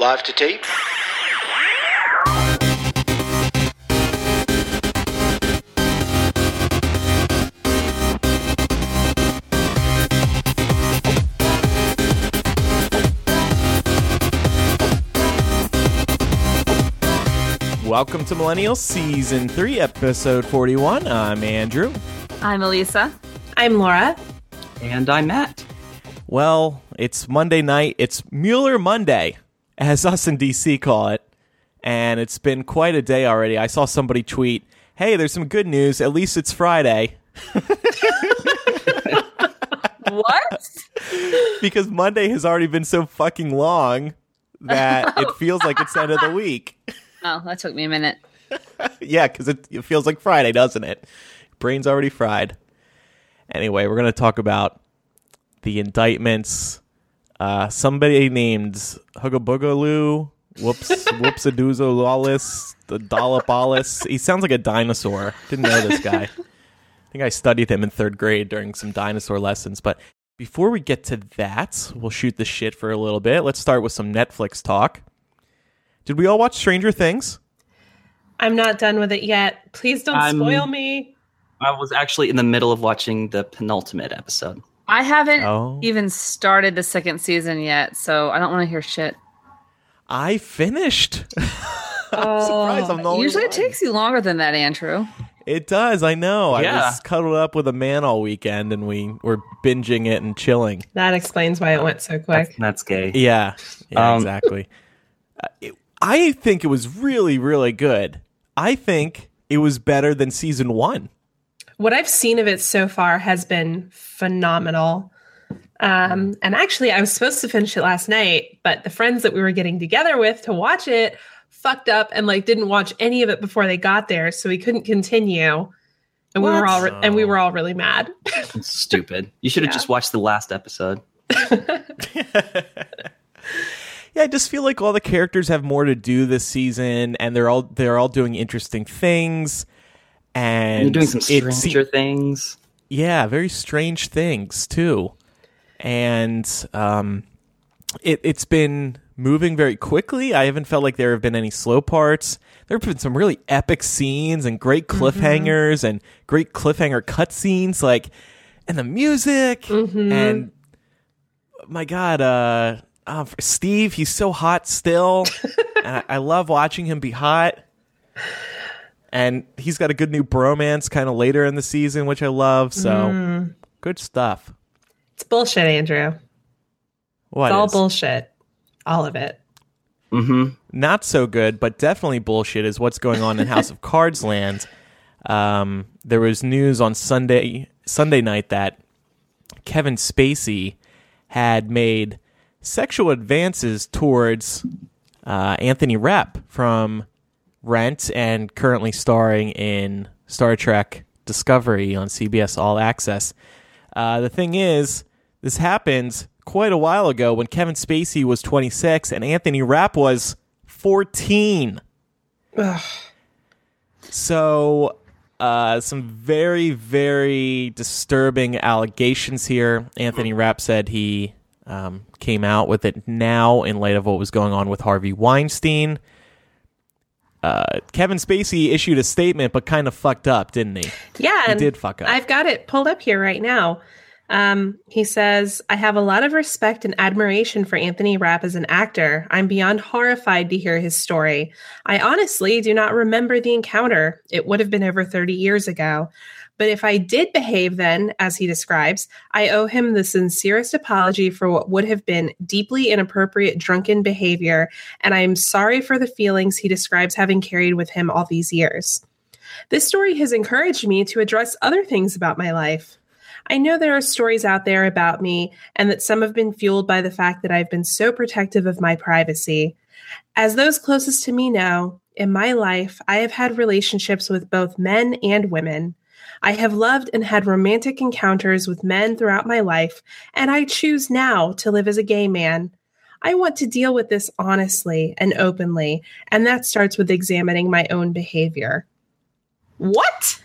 Live to tape. Welcome to Millennial Season 3, Episode 41. I'm Andrew. I'm Elisa. I'm Laura. And I'm Matt. Well, it's Monday night. It's Mueller Monday, as us in DC call it. And it's been quite a day already. I saw somebody tweet, hey, there's some good news. At least it's Friday. What? because Monday has already been so fucking long that it feels like it's the end of the week. oh, that took me a minute. yeah, because it, it feels like Friday, doesn't it? Brain's already fried. Anyway, we're going to talk about the indictments. Uh, somebody named Hugabugaloo, whoops, whoopsadoozo lawless, the dollopalis. He sounds like a dinosaur. Didn't know this guy. I think I studied him in third grade during some dinosaur lessons. But before we get to that, we'll shoot the shit for a little bit. Let's start with some Netflix talk. Did we all watch Stranger Things? I'm not done with it yet. Please don't I'm- spoil me. I was actually in the middle of watching the penultimate episode. I haven't Oh. even started the second season yet, so I don't want to hear shit. I finished. I'm surprised I'm the only Usually one. it takes you longer than that, Andrew. It does. I know. I was cuddled up with a man all weekend, and we were binging it and chilling. That explains why it went so quick. That's, that's gay. Yeah. Yeah. Um, exactly. Uh, it- I think it was really, really good. I think it was better than season one. What I've seen of it so far has been phenomenal. Um, and actually, I was supposed to finish it last night, but the friends that we were getting together with to watch it fucked up and like didn't watch any of it before they got there, so we couldn't continue. And we were all re- and we were all really mad. Stupid. You should have Yeah. just watched the last episode. Yeah, I just feel like all the characters have more to do this season, and they're all they're all doing interesting things. And You're doing some stranger things. yeah very strange things too. And um it, it's been moving very quickly. I haven't felt like there have been any slow parts. There have been some really epic scenes and great cliffhangers and great cliffhanger cutscenes like and the music. And my god uh oh, steve he's so hot still. And I, I love watching him be hot and he's got a good new bromance kind of later in the season, which I love. So good stuff. It's bullshit, Andrew. What It's all is? bullshit. All of it. Mm-hmm. not so good, but definitely bullshit is what's going on in House of Cards land. Um, there was news on Sunday Sunday night that Kevin Spacey had made sexual advances towards uh, Anthony Rapp from Rent and currently starring in Star Trek Discovery on CBS All Access. Uh, the thing is, this happened quite a while ago when Kevin Spacey was 26 and Anthony Rapp was 14. So, uh, some very, very disturbing allegations here. Anthony Rapp said he um, came out with it now in light of what was going on with Harvey Weinstein. Uh, Kevin Spacey issued a statement, but kind of fucked up, didn't he? Yeah, He did fuck up. I've got it pulled up here right now. Um, he says, I have a lot of respect and admiration for Anthony Rapp as an actor. I'm beyond horrified to hear his story. I honestly do not remember the encounter. It would have been over 30 years ago. But if I did behave then, as he describes, I owe him the sincerest apology for what would have been deeply inappropriate drunken behavior, and I am sorry for the feelings he describes having carried with him all these years. This story has encouraged me to address other things about my life. I know there are stories out there about me, and that some have been fueled by the fact that I've been so protective of my privacy. As those closest to me know, in my life, I have had relationships with both men and women. I have loved and had romantic encounters with men throughout my life, and I choose now to live as a gay man. I want to deal with this honestly and openly, and that starts with examining my own behavior. What?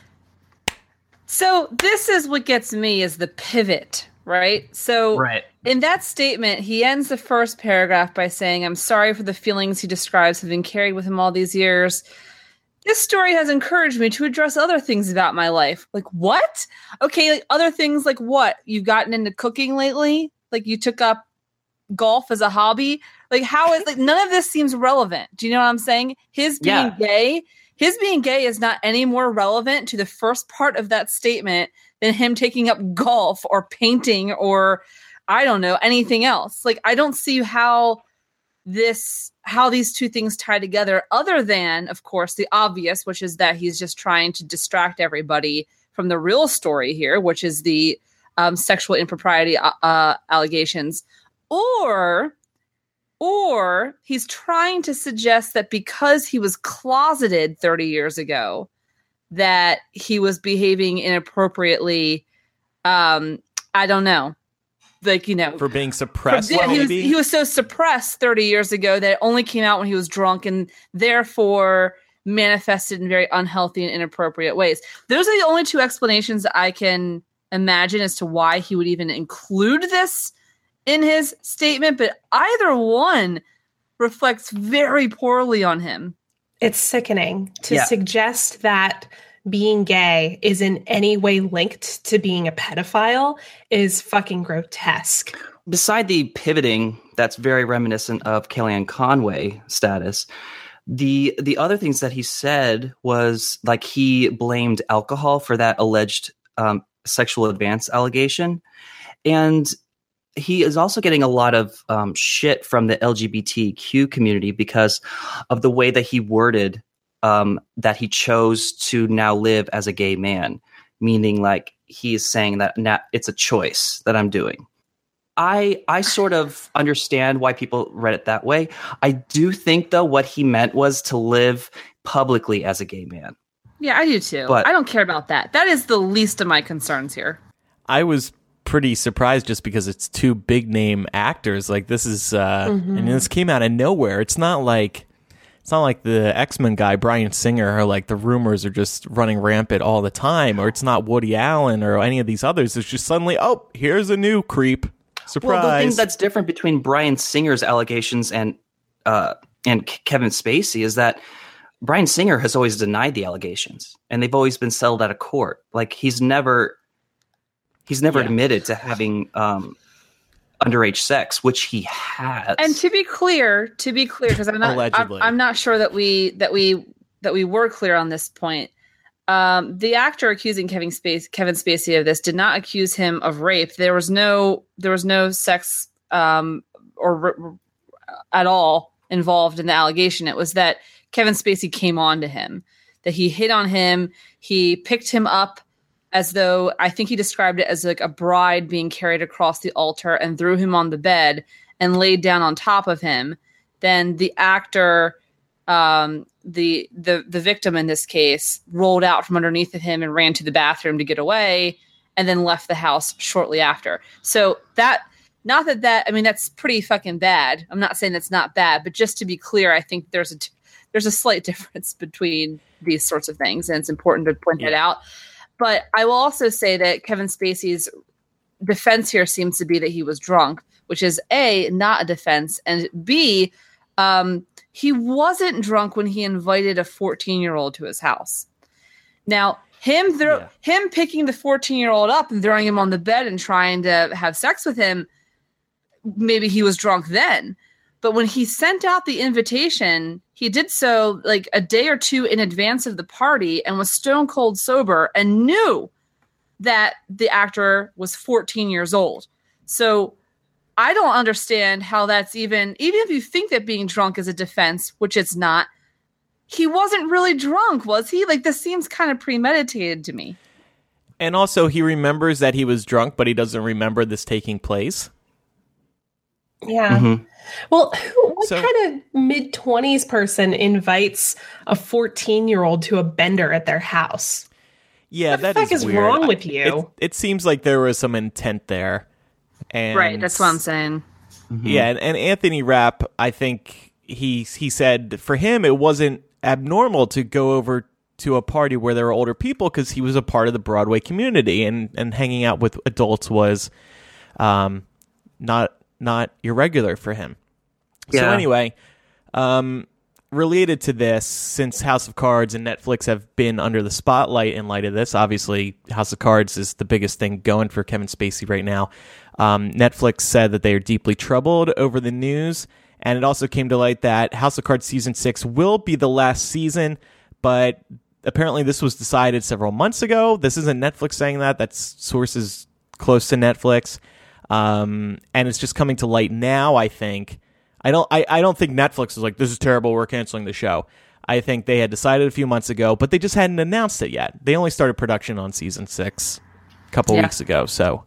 So this is what gets me is the pivot, right? So Right. in that statement, he ends the first paragraph by saying, I'm sorry for the feelings he describes have been carried with him all these years. This story has encouraged me to address other things about my life. Like, what? Okay, like other things like what? You've gotten into cooking lately? Like, you took up golf as a hobby? Like, how is, like, none of this seems relevant. Do you know what I'm saying? His being Yeah. gay, his being gay is not any more relevant to the first part of that statement than him taking up golf or painting or I don't know, anything else. Like I don't see how this how these two things tie together other than of course the obvious which is that he's just trying to distract everybody from the real story here which is the um, sexual impropriety uh, uh, allegations. Or or he's trying to suggest that because he was closeted 30 years ago that he was behaving inappropriately um i don't know like you know for being suppressed. yeah, he was maybe? he was so suppressed 30 years ago that it only came out when he was drunk and therefore manifested in very unhealthy and inappropriate ways. Those are the only two explanations I can imagine as to why he would even include this in his statement, but either one reflects very poorly on him. It's sickening to Yeah. suggest that being gay is in any way linked to being a pedophile is fucking grotesque. beside the pivoting that's very reminiscent of Kellyanne Conway status, the the other things that he said was like he blamed alcohol for that alleged um, sexual advance allegation, and he is also getting a lot of um, shit from the LGBTQ community because of the way that he worded um, that he chose to now live as a gay man, meaning like he is saying that now it's a choice that I'm doing. I I sort of understand why people read it that way. I do think though what he meant was to live publicly as a gay man. Yeah, I do too. But- I don't care about that. That is the least of my concerns here. I was pretty surprised just because it's two big name actors. Like this is, uh, and this came out of nowhere. It's not like it's not like the X Men guy Bryan Singer, or like the rumors are just running rampant all the time, or it's not Woody Allen or any of these others. It's just suddenly, oh, here's a new creep. Surprise! Well, the thing that's different between Bryan Singer's allegations and uh, and Kevin Spacey is that Bryan Singer has always denied the allegations, and they've always been settled out of court. Like he's never he's never Yeah. admitted to having um, underage sex, which he has. And to be clear, to be clear, because I'm not, I'm, I'm not sure that we that we that we were clear on this point. Um, the actor accusing Kevin Spacey, Kevin Spacey of this did not accuse him of rape. There was no there was no sex um, or r- r- at all involved in the allegation. It was that Kevin Spacey came on to him, that he hit on him, he picked him up as though I think he described it as like a bride being carried across the altar and threw him on the bed and laid down on top of him. Then the actor, um, the the the victim in this case, rolled out from underneath of him and ran to the bathroom to get away, and then left the house shortly after. So that. Not that that I mean that's pretty fucking bad. I'm not saying that's not bad, but just to be clear, I think there's a there's a slight difference between these sorts of things, and it's important to point that out. But I will also say that Kevin Spacey's defense here seems to be that he was drunk, which is A, not a defense, and B, um, he wasn't drunk when he invited a 14 year old to his house. Now, him throw, Yeah. him picking the 14 year old up and throwing him on the bed and trying to have sex with him, maybe he was drunk then. But when he sent out the invitation, he did so like a day or two in advance of the party and was stone cold sober and knew that the actor was 14 years old. So I don't understand how that's even, even if you think that being drunk is a defense, which it's not, he wasn't really drunk, was he? Like, this seems kind of premeditated to me. And also, he remembers that he was drunk, but he doesn't remember this taking place. Yeah. Mhm. Well, who, what So- kind of mid 20s person invites a 14 year old to a bender at their house? Yeah, What the fuck is is weird. wrong with you? It, it seems like there was some intent there. And Right. That's what I'm saying. Yeah, and, and Anthony Rapp, I think he he said for him it wasn't abnormal to go over to a party where there were older people because he was a part of the Broadway community and and hanging out with adults was um not not irregular for him. So anyway, um related to this since House of Cards and Netflix have been under the spotlight in light of this, obviously House of Cards is the biggest thing going for Kevin Spacey right now. Um, Netflix said that they are deeply troubled over the news, and it also came to light that House of Cards season six will be the last season, but apparently this was decided several months ago. This isn't Netflix saying that; that's sources close to Netflix, um, and it's just coming to light now. I think. I don't. I, I don't think Netflix is like this is terrible. We're canceling the show. I think they had decided a few months ago, but they just hadn't announced it yet. They only started production on season six a couple Yeah. weeks ago. So,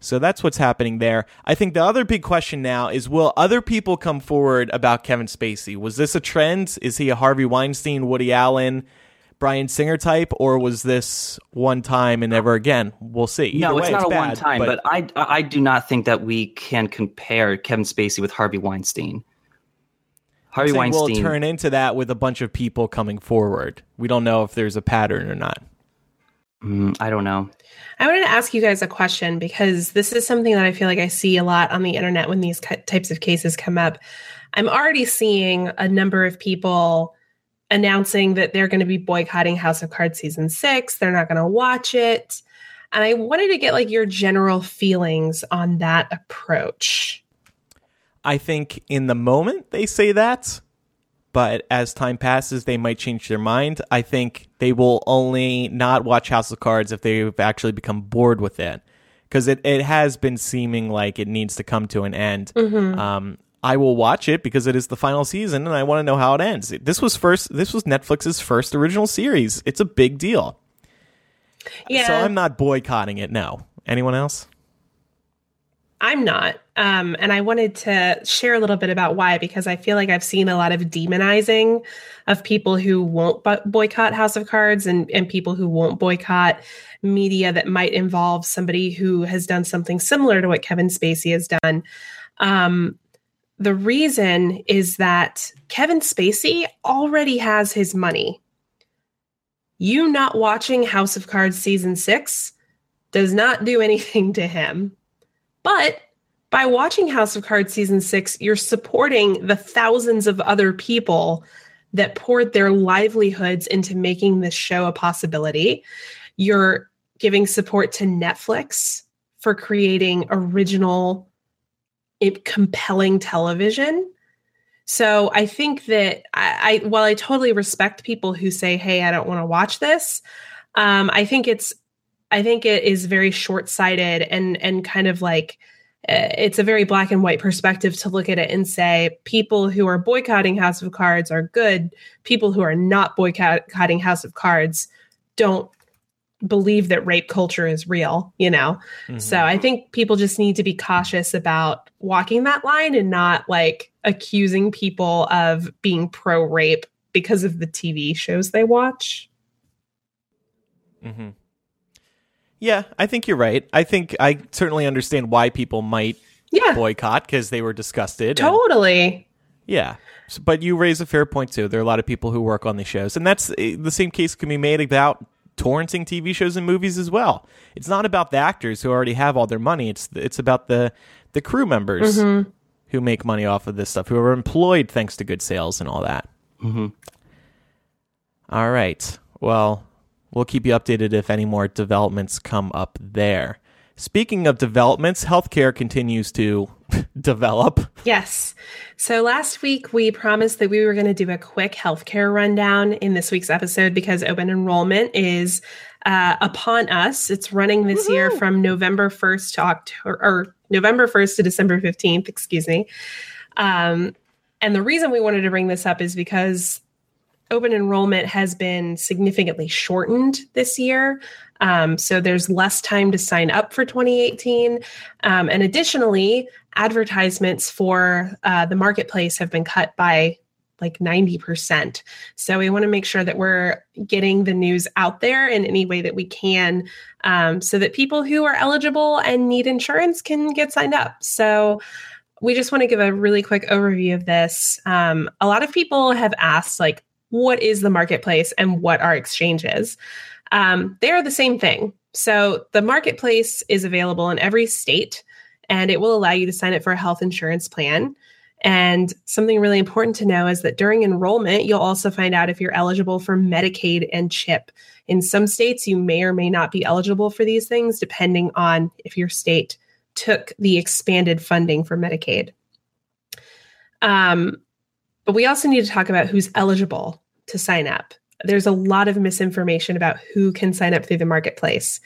so that's what's happening there. I think the other big question now is: Will other people come forward about Kevin Spacey? Was this a trend? Is he a Harvey Weinstein, Woody Allen, Bryan Singer type, or was this one time and never again? We'll see. Either no, way, it's not a bad, one time, but, I I do not think that we can compare Kevin Spacey with Harvey Weinstein. Harvey saying Weinstein. will turn into that with a bunch of people coming forward. We don't know if there's a pattern or not. Mm, I don't know. I wanted to ask you guys a question because this is something that I feel like I see a lot on the internet when these types of cases come up. I'm already seeing a number of people announcing that they're going to be boycotting House of Cards season six. They're not going to watch it. And I wanted to get like your general feelings on that approach. I think in the moment they say that, but as time passes, they might change their mind. I think they will only not watch House of Cards if they've actually become bored with it. Because it, it has been seeming like it needs to come to an end. Um, I will watch it because it is the final season and I want to know how it ends. This was first this was Netflix's first original series. It's a big deal. Yeah. So I'm not boycotting it, no. Anyone else? I'm not. Um, and I wanted to share a little bit about why, because I feel like I've seen a lot of demonizing of people who won't bo- boycott House of Cards and, and people who won't boycott media that might involve somebody who has done something similar to what Kevin Spacey has done. Um, the reason is that Kevin Spacey already has his money. You not watching House of Cards season six does not do anything to him. But by watching House of Cards season six, you're supporting the thousands of other people that poured their livelihoods into making this show a possibility. You're giving support to Netflix for creating original, it, compelling television. So I think that I, I, while I totally respect people who say, "Hey, I don't want to watch this," um, I think it's I think it is very short sighted and and kind of like uh, it's a very black and white perspective to look at it and say people who are boycotting House of Cards are good. People who are not boycotting House of Cards don't believe that rape culture is real. You know, so I think people just need to be cautious about walking that line and not like accusing people of being pro rape because of the TV shows they watch. Mm-hmm. Yeah, I think you're right. I think I certainly understand why people might Yeah, boycott because they were disgusted. and- totally. yeah. S- But you raise a fair point too. There are a lot of people who work on these shows, and that's eh, the same case can be made about torrenting TV shows and movies as well. It's not about the actors who already have all their money. It's it's about the the crew members who make money off of this stuff, who are employed thanks to good sales and all that. Mhm. All right. Well, we'll keep you updated if any more developments come up there. Speaking of developments, healthcare continues to develop. Yes. So last week we promised that we were going to do a quick healthcare rundown in this week's episode because open enrollment is uh, upon us. It's running this year from November 1st to October or November 1st to December 15th, excuse me. Um, and the reason we wanted to bring this up is because open enrollment has been significantly shortened this year. Um, so there's less time to sign up for 2018. Um, and additionally, advertisements for uh, the marketplace have been cut by like 90%. So we want to make sure that we're getting the news out there in any way that we can um, so that people who are eligible and need insurance can get signed up. So we just want to give a really quick overview of this. Um, a lot of people have asked, like, what is the marketplace and what are exchanges? Um, they are the same thing. So the marketplace is available in every state and it will allow you to sign up for a health insurance plan. And something really important to know is that during enrollment, you'll also find out if you're eligible for Medicaid and CHIP. In some states, you may or may not be eligible for these things, depending on if your state took the expanded funding for Medicaid. Um, but we also need to talk about who's eligible to sign up. There's a lot of misinformation about who can sign up through the marketplace.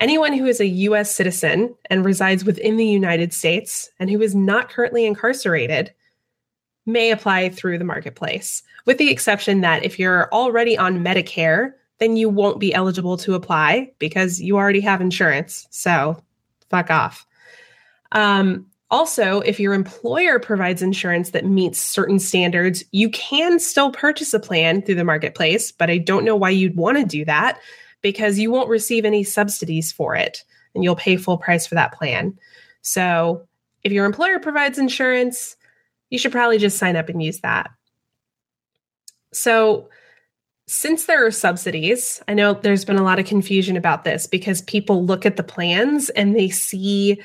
Anyone who is a US citizen and resides within the United States and who is not currently incarcerated may apply through the marketplace, with the exception that if you're already on Medicare, then you won't be eligible to apply because you already have insurance. So fuck off. Um, also, if your employer provides insurance that meets certain standards, you can still purchase a plan through the marketplace, but I don't know why you'd want to do that because you won't receive any subsidies for it and you'll pay full price for that plan. So, if your employer provides insurance, you should probably just sign up and use that. So, since there are subsidies, I know there's been a lot of confusion about this because people look at the plans and they see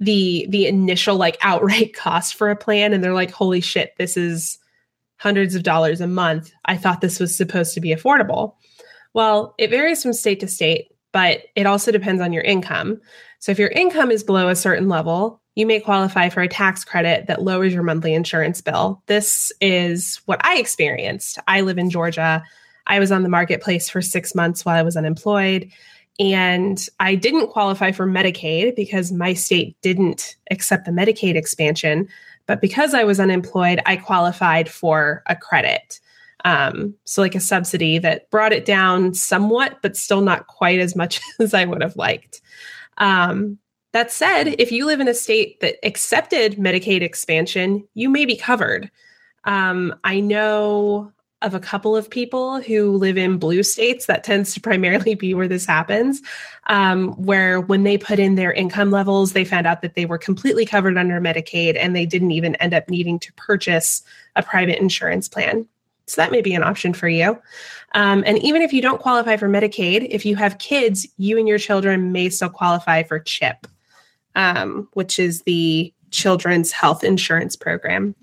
the the initial like outright cost for a plan and they're like holy shit this is hundreds of dollars a month. I thought this was supposed to be affordable. Well it varies from state to state but it also depends on your income. So if your income is below a certain level you may qualify for a tax credit that lowers your monthly insurance bill. This is what i experienced. I live in georgia. I was on the marketplace for six months while i was unemployed and I didn't qualify for Medicaid because my state didn't accept the Medicaid expansion. But because I was unemployed, I qualified for a credit. Um, so, like a subsidy that brought it down somewhat, but still not quite as much as I would have liked. Um, that said, if you live in a state that accepted Medicaid expansion, you may be covered. Um, I know of a couple of people who live in blue states. That tends to primarily be where this happens, um, where when they put in their income levels, they found out that they were completely covered under Medicaid and they didn't even end up needing to purchase a private insurance plan. So that may be an option for you. Um, and even if you don't qualify for Medicaid, if you have kids, you and your children may still qualify for CHIP, um, which is the Children's Health Insurance Program.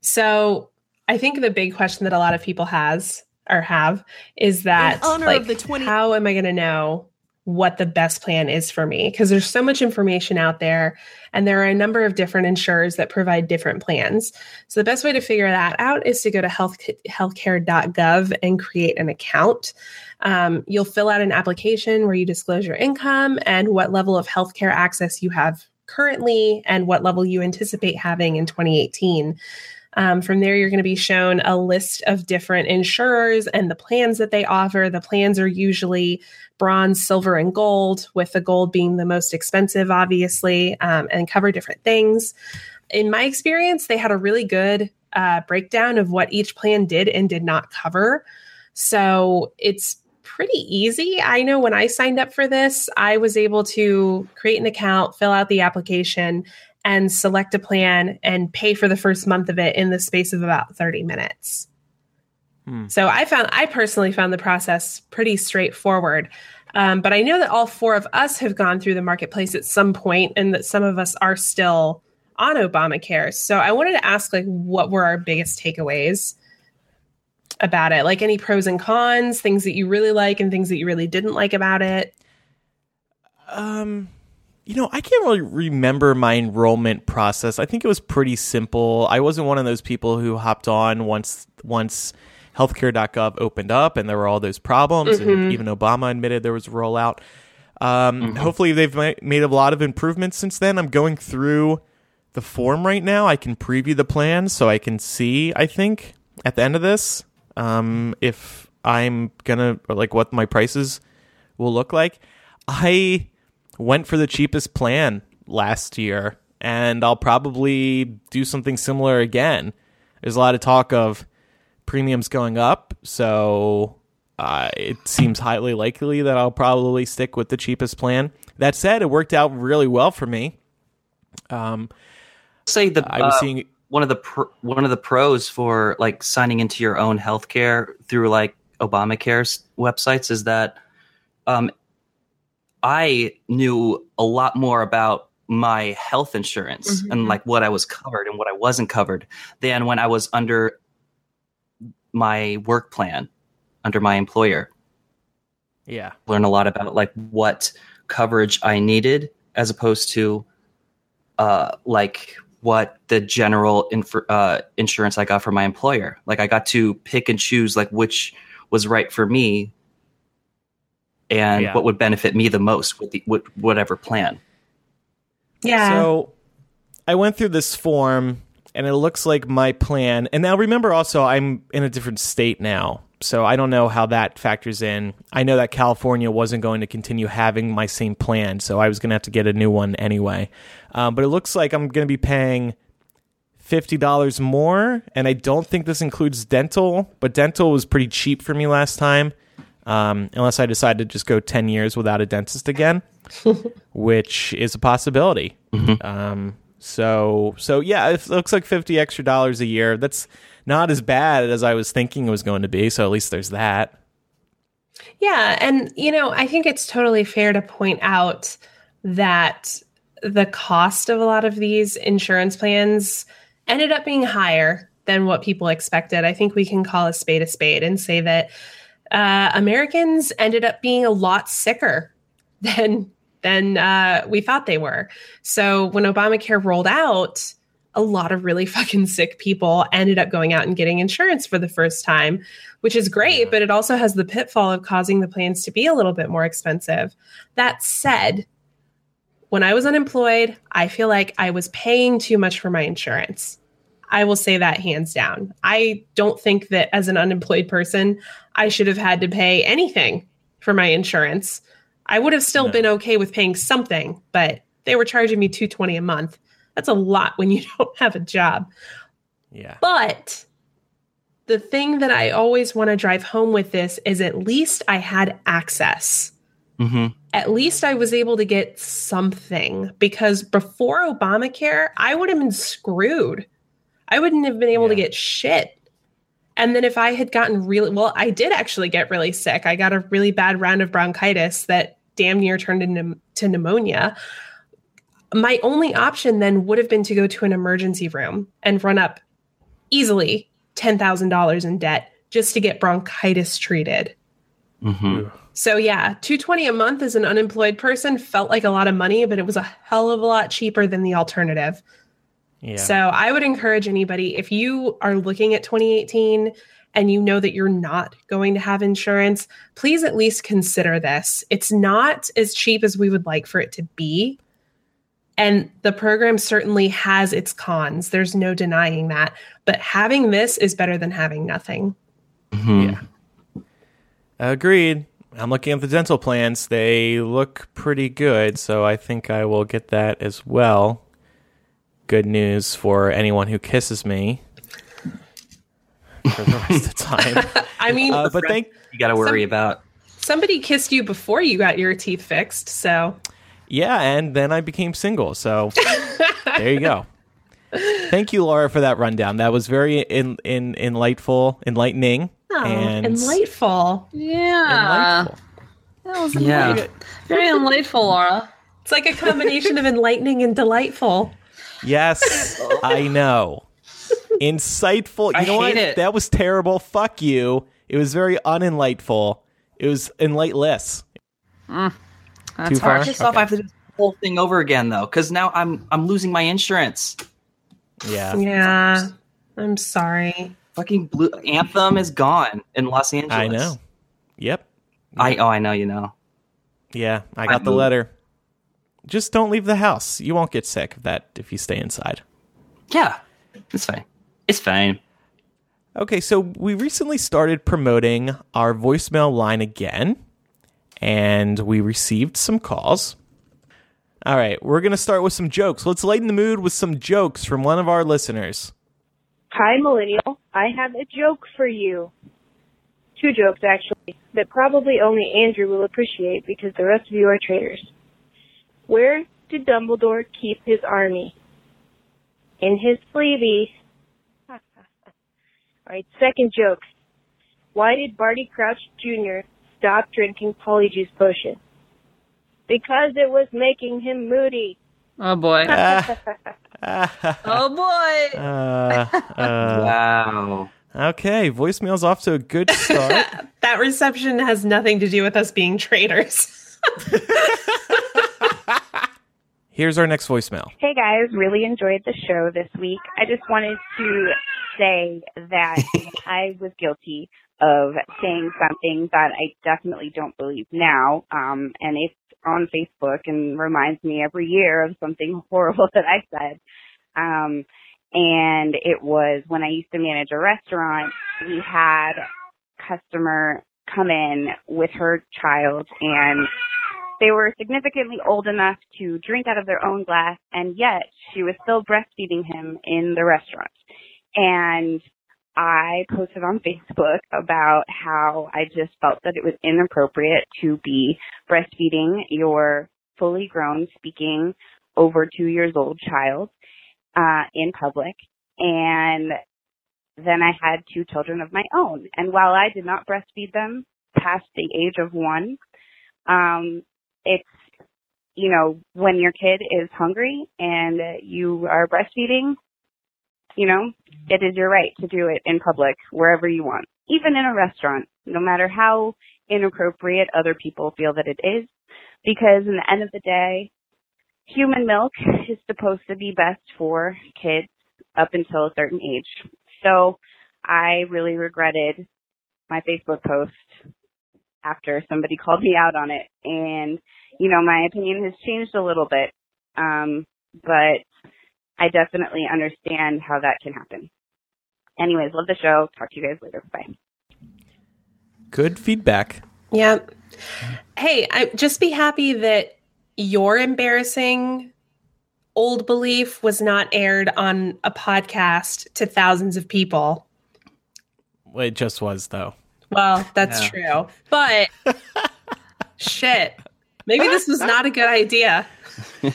So I think the big question that a lot of people has or have is that like, the 20- how am I going to know what the best plan is for me? Because there's so much information out there, and there are a number of different insurers that provide different plans. So the best way to figure that out is to go to health, healthcare.gov and create an account. Um, you'll fill out an application where you disclose your income and what level of healthcare access you have currently and what level you anticipate having in 2018. Um, from there, you're going to be shown a list of different insurers and the plans that they offer. The plans are usually bronze, silver, and gold, with the gold being the most expensive, obviously, um, and cover different things. In my experience, they had a really good uh, breakdown of what each plan did and did not cover. So it's pretty easy. I know when I signed up for this, I was able to create an account, fill out the application, and select a plan and pay for the first month of it in the space of about 30 minutes. Hmm. So I found, I personally found the process pretty straightforward. Um, but I know that all four of us have gone through the marketplace at some point and that some of us are still on Obamacare. So I wanted to ask like what were our biggest takeaways about it? Like any pros and cons, things that you really like and things that you really didn't like about it? Um you know, I can't really remember my enrollment process. I think it was pretty simple. I wasn't one of those people who hopped on once once healthcare.gov opened up and there were all those problems mm-hmm. and even Obama admitted there was a rollout. Um, mm-hmm. Hopefully, they've made a lot of improvements since then. I'm going through the form right now. I can preview the plan so I can see, I think, at the end of this. Um, if I'm gonna like what my prices will look like. I went for the cheapest plan last year, and I'll probably do something similar again. There's a lot of talk of premiums going up, so uh, it seems highly likely that I'll probably stick with the cheapest plan. That said, it worked out really well for me. Um, Say the I was uh, seeing one of the pr- one of the pros for like signing into your own healthcare through like Obamacare's websites is that um, I knew a lot more about my health insurance Mhm. and like what I was covered and what I wasn't covered than when I was under my work plan under my employer. yeah, Learn a lot about like what coverage I needed as opposed to uh, like what the general inf- uh, insurance I got from my employer. Like I got to pick and choose like which was right for me and Yeah. what would benefit me the most with the with whatever plan. Yeah. So I went through this form and it looks like my plan. And now remember also, I'm in a different state now. So I don't know how that factors in. I know that California wasn't going to continue having my same plan. So I was going to have to get a new one anyway. Um, but it looks like I'm going to be paying $50 more. And I don't think this includes dental, but dental was pretty cheap for me last time. Um, unless I decide to just go 10 years without a dentist again, which is a possibility. Um, so, so yeah, it looks like 50 extra dollars a year. That's not as bad as I was thinking it was going to be. So at least there's that. Yeah, and you know, I think it's totally fair to point out that the cost of a lot of these insurance plans ended up being higher than what people expected. I think we can call a spade a spade and say that uh, Americans ended up being a lot sicker than than uh, we thought they were. So when Obamacare rolled out, a lot of really fucking sick people ended up going out and getting insurance for the first time, which is great, but it also has the pitfall of causing the plans to be a little bit more expensive. That said, when I was unemployed, I feel like I was paying too much for my insurance. I will say that hands down. I don't think that as an unemployed person, I should have had to pay anything for my insurance. I would have still No. been okay with paying something, but they were charging me 220 a month. That's a lot when you don't have a job. Yeah. But the thing that I always want to drive home with this is at least I had access. hmm At least I was able to get something because before Obamacare, I would have been screwed. I wouldn't have been able to get shit. And then if I had gotten really well, I did actually get really sick. I got a really bad round of bronchitis that damn near turned into to pneumonia. My only option then would have been to go to an emergency room and run up easily $10,000 in debt just to get bronchitis treated. hmm So yeah, 220 a month as an unemployed person felt like a lot of money, but it was a hell of a lot cheaper than the alternative. Yeah. So I would encourage anybody if you are looking at 2018 and you know that you're not going to have insurance, please at least consider this. It's not as cheap as we would like for it to be. And the program certainly has its cons. There's no denying that. But having this is better than having nothing. hmm Yeah. Agreed. I'm looking at the dental plans. They look pretty good, so I think I will get that as well. Good news for anyone who kisses me for the rest of the time. I mean, Uh, but thank You got to worry Some- about. somebody kissed you before you got your teeth fixed. So yeah, and then I became single. So there you go. Thank you, Laura, for that rundown. That was very in, in, enlightful, enlightening, Oh, and enlightful. Yeah. enlightful. That was Yeah. very, very enlightful, Laura. It's like a combination of enlightening and delightful. Yes, I know. Insightful. You I know what? hate it. That was terrible. Fuck you. It was very unenlightful. It was enlightless. Mm, that's Too far? harsh. Pissed. I have to do the whole thing over again though, because now I'm I'm losing my insurance. Yeah. Yeah. I'm sorry. Fucking blue anthem is gone in Los Angeles. I know. Yep. I oh I know you know. Yeah, I I got the moved. letter. Just don't leave the house. You won't get sick of that if you stay inside. Yeah, it's fine. It's fine. Okay, so we recently started promoting our voicemail line again, and we received some calls. All right, we're going to start with some jokes. Let's lighten the mood with some jokes from one of our listeners. Hi, Millennial. I have a joke for you. Two jokes, actually, that probably only Andrew will appreciate because the rest of you are traitors. Where did Dumbledore keep his army? In his sleevey. Alright, second joke. Why did Barty Crouch Jr. stop drinking Polyjuice Potion? Because it was making him moody. Oh boy. Ah, oh boy. uh, uh, wow. okay, voicemail's off to a good start. That reception has nothing to do with us being traitors. Here's our next voicemail. Hey guys, really enjoyed the show this week. I just wanted to say that I was guilty of saying something that I definitely don't believe now. Um, and it's on Facebook and reminds me every year of something horrible that I said. Um, and it was when I used to manage a restaurant, we had a customer come in with her child and they were significantly old enough to drink out of their own glass and yet she was still breastfeeding him in the restaurant. And I posted on Facebook about how I just felt that it was inappropriate to be breastfeeding your fully grown speaking over two years old child uh, in public. And then I had two children of my own. And while I did not breastfeed them past the age of one, um, it's, you know, when your kid is hungry and you are breastfeeding, you know, it is your right to do it in public wherever you want, even in a restaurant, no matter how inappropriate other people feel that it is. Because in the end of the day, human milk is supposed to be best for kids up until a certain age. So I really regretted my Facebook post after somebody called me out on it. And, you know, my opinion has changed a little bit. Um, but I definitely understand how that can happen. Anyways, love the show. Talk to you guys later. Bye. Good feedback. yeah. Hey, I just be happy that your embarrassing old belief was not aired on a podcast to thousands of people. Well, It just was, though. Well, that's Yeah. true. But shit. Maybe this was not a good idea.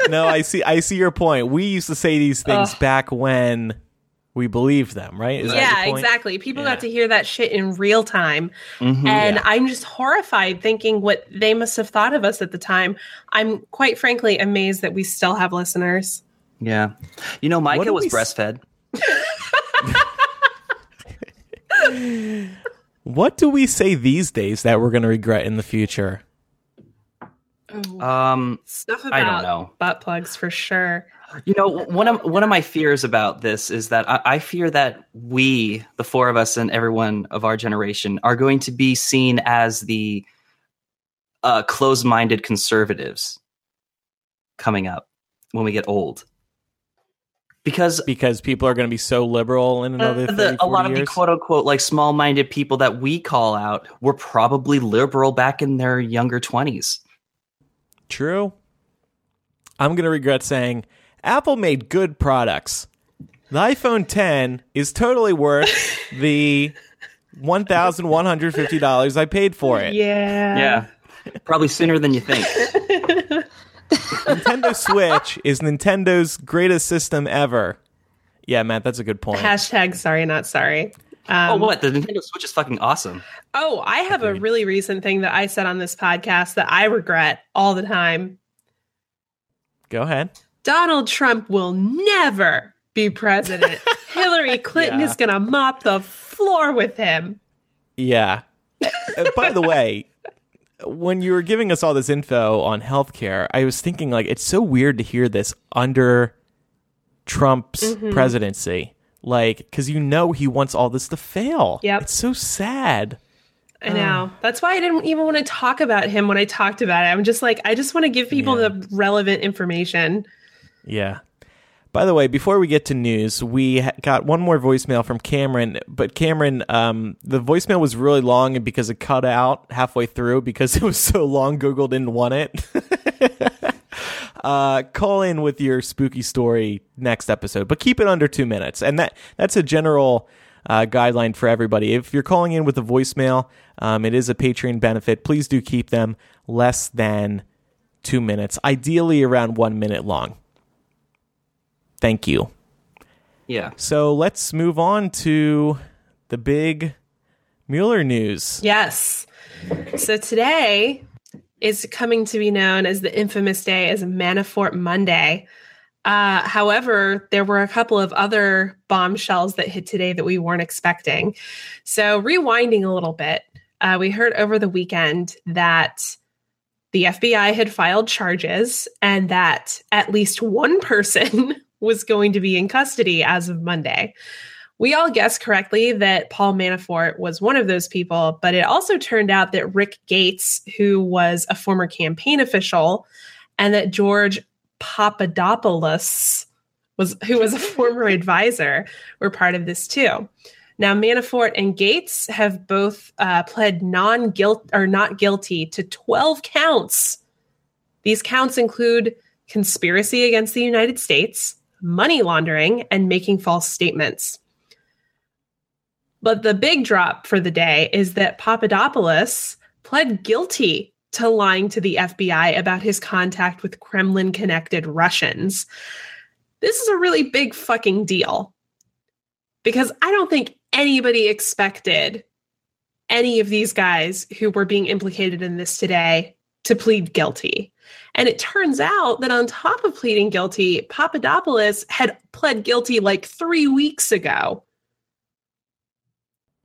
no, I see. I see your point. We used to say these things Ugh. back when we believed them, right? Is yeah, your exactly. People Yeah. got to hear that shit in real time. Mhm. And Yeah. I'm just horrified thinking what they must have thought of us at the time. I'm quite frankly amazed that we still have listeners. Yeah. You know, What Micah was we s- breastfed. What do we say these days that we're going to regret in the future? Um, Stuff about I don't know. butt plugs for sure. You know, one of one of my fears about this is that I, I fear that we, the four of us, and everyone of our generation, are going to be seen as the uh, closed-minded conservatives coming up when we get old. Because Because people are going to be so liberal in another uh, 30, the, a lot 40 of the quote unquote like small-minded people that we call out were probably liberal back in their younger twenties. True. I'm going to regret saying Apple made good products. The iPhone 10 is totally worth the $1,150 I paid for it. Yeah. Yeah, probably sooner than you think. Nintendo Switch is Nintendo's greatest system ever. Yeah, Matt, that's a good point. Hashtag sorry, not sorry. Um, oh, what? The Nintendo Switch is fucking awesome. Oh, I have a really recent thing that I said on this podcast that I regret all the time. Go ahead. Donald Trump will never be president. Hillary Clinton Yeah. is going to mop the floor with him. Yeah. Uh, By the way, when you were giving us all this info on healthcare, I was thinking like it's so weird to hear this under Trump's Mm-hmm. presidency. Like, because you know he wants all this to fail. Yeah, It's so sad. I know. That's why I didn't even want to talk about him when I talked about it. I'm just like, I just want to give people Yeah. the relevant information. Yeah. By the way, before we get to news, we got one more voicemail from Cameron. But Cameron, um, the voicemail was really long, and because it cut out halfway through because it was so long, Google didn't want it. uh, call in with your spooky story next episode, but keep it under two minutes. And that that's a general uh, guideline for everybody. If you're calling in with a voicemail, um, it is a Patreon benefit. Please do keep them less than two minutes, ideally around one minute long. Thank you. Yeah. So let's move on to the big Mueller news. Yes. So today is coming to be known as the infamous day as Manafort Monday. Uh, however, there were a couple of other bombshells that hit today that we weren't expecting. So, rewinding a little bit, uh, we heard over the weekend that the FBI had filed charges and that at least one person was going to be in custody as of Monday. We all guessed correctly that Paul Manafort was one of those people, but it also turned out that Rick Gates, who was a former campaign official, and that George Papadopoulos was who was a former advisor were part of this too. Now Manafort and Gates have both uh, pled non guilt or not guilty to 12 counts. These counts include conspiracy against the United States, money laundering, and making false statements. But the big drop for the day is that Papadopoulos pled guilty to lying to the FBI about his contact with Kremlin connected Russians. This is a really big fucking deal because I don't think anybody expected any of these guys who were being implicated in this today to plead guilty. And it turns out that on top of pleading guilty, Papadopoulos had pled guilty like three weeks ago.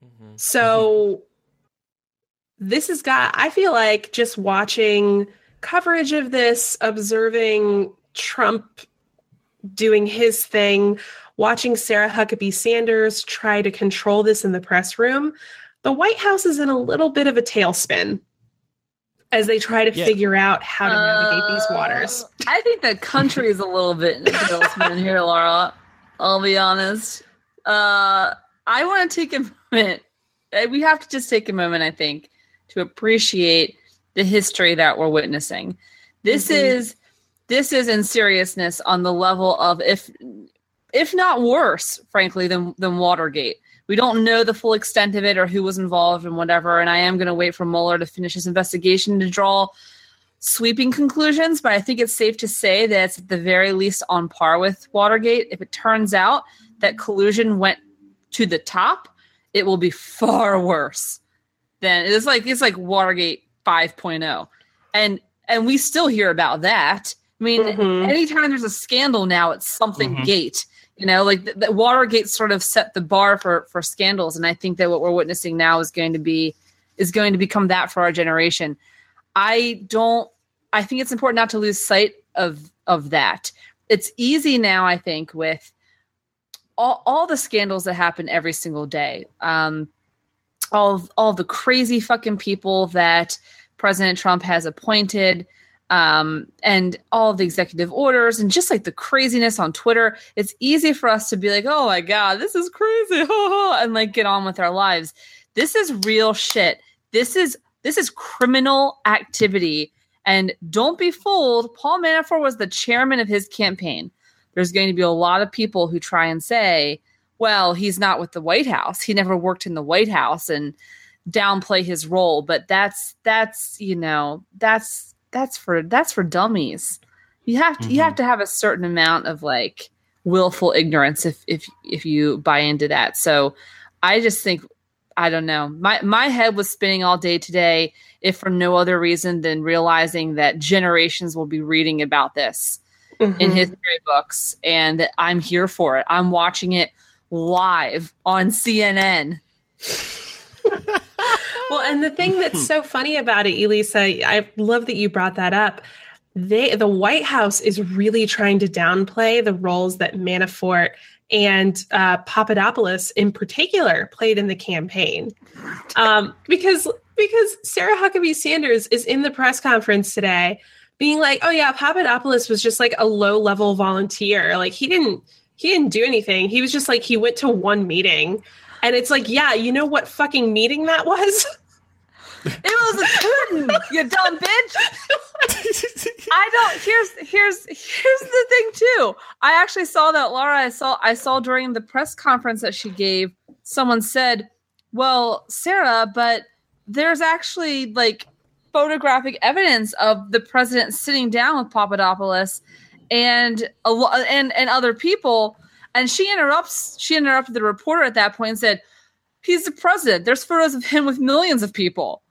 Mm-hmm. So this has got, I feel like just watching coverage of this, observing Trump doing his thing, watching Sarah Huckabee Sanders try to control this in the press room, the White House is in a little bit of a tailspin as they try to yeah. figure out how to navigate uh, these waters. I think the country is a little bit in a tailspin here, Laura. I'll be honest. Uh, I want to take a moment. Uh, we have to just take a moment, I think, to appreciate the history that we're witnessing. This mm-hmm. is this is in seriousness on the level of if if not worse, frankly, than than Watergate. We don't know the full extent of it or who was involved and whatever. And I am going to wait for Mueller to finish his investigation to draw sweeping conclusions. But I think it's safe to say that it's at the very least on par with Watergate. If it turns out that collusion went to the top, it will be far worse than it's like it's like Watergate 5.0. And and we still hear about that. I mean, mm-hmm. anytime there's a scandal now, it's something mm-hmm. gate. You know, like the, the, Watergate sort of set the bar for for scandals, and I think that what we're witnessing now is going to be is going to become that for our generation. I don't. I think it's important not to lose sight of of that. It's easy now, I think, with all all the scandals that happen every single day. Um, all all the crazy fucking people that President Trump has appointed um, and all the executive orders and just like the craziness on Twitter, it's easy for us to be like, oh my God, this is crazy. and like get on with our lives. This is real shit. This is this is criminal activity. And don't be fooled. Paul Manafort was the chairman of his campaign. There's going to be a lot of people who try and say, well, he's not with the White House. He never worked in the White House and downplay his role. But that's that's, you know, that's that's for that's for dummies. You have to mm-hmm. you have mm-hmm. to have a certain amount of like willful ignorance if if if you buy into that. So I just think I don't know. My my head was spinning all day today, if for no other reason than realizing that generations will be reading about this mm-hmm. in history books, and that I'm here for it. I'm watching it live on CNN. well, and the thing that's so funny about it, Elisa, I love that you brought that up. They, the White House is really trying to downplay the roles that Manafort and uh, Papadopoulos, in particular, played in the campaign, um, because because Sarah Huckabee Sanders is in the press conference today being like, "Oh yeah, Papadopoulos was just like a low level volunteer. Like he didn't he didn't do anything. He was just like he went to one meeting." And it's like, "Yeah, you know what fucking meeting that was?" It was a Putin, you dumb bitch. I don't. Here's here's here's the thing too. I actually saw that Laura. I saw I saw during the press conference that she gave. Someone said, "Well, Sarah, but there's actually like photographic evidence of the president sitting down with Papadopoulos and a and and other people." And she interrupts. She interrupted the reporter at that point and said, "He's the president. There's photos of him with millions of people."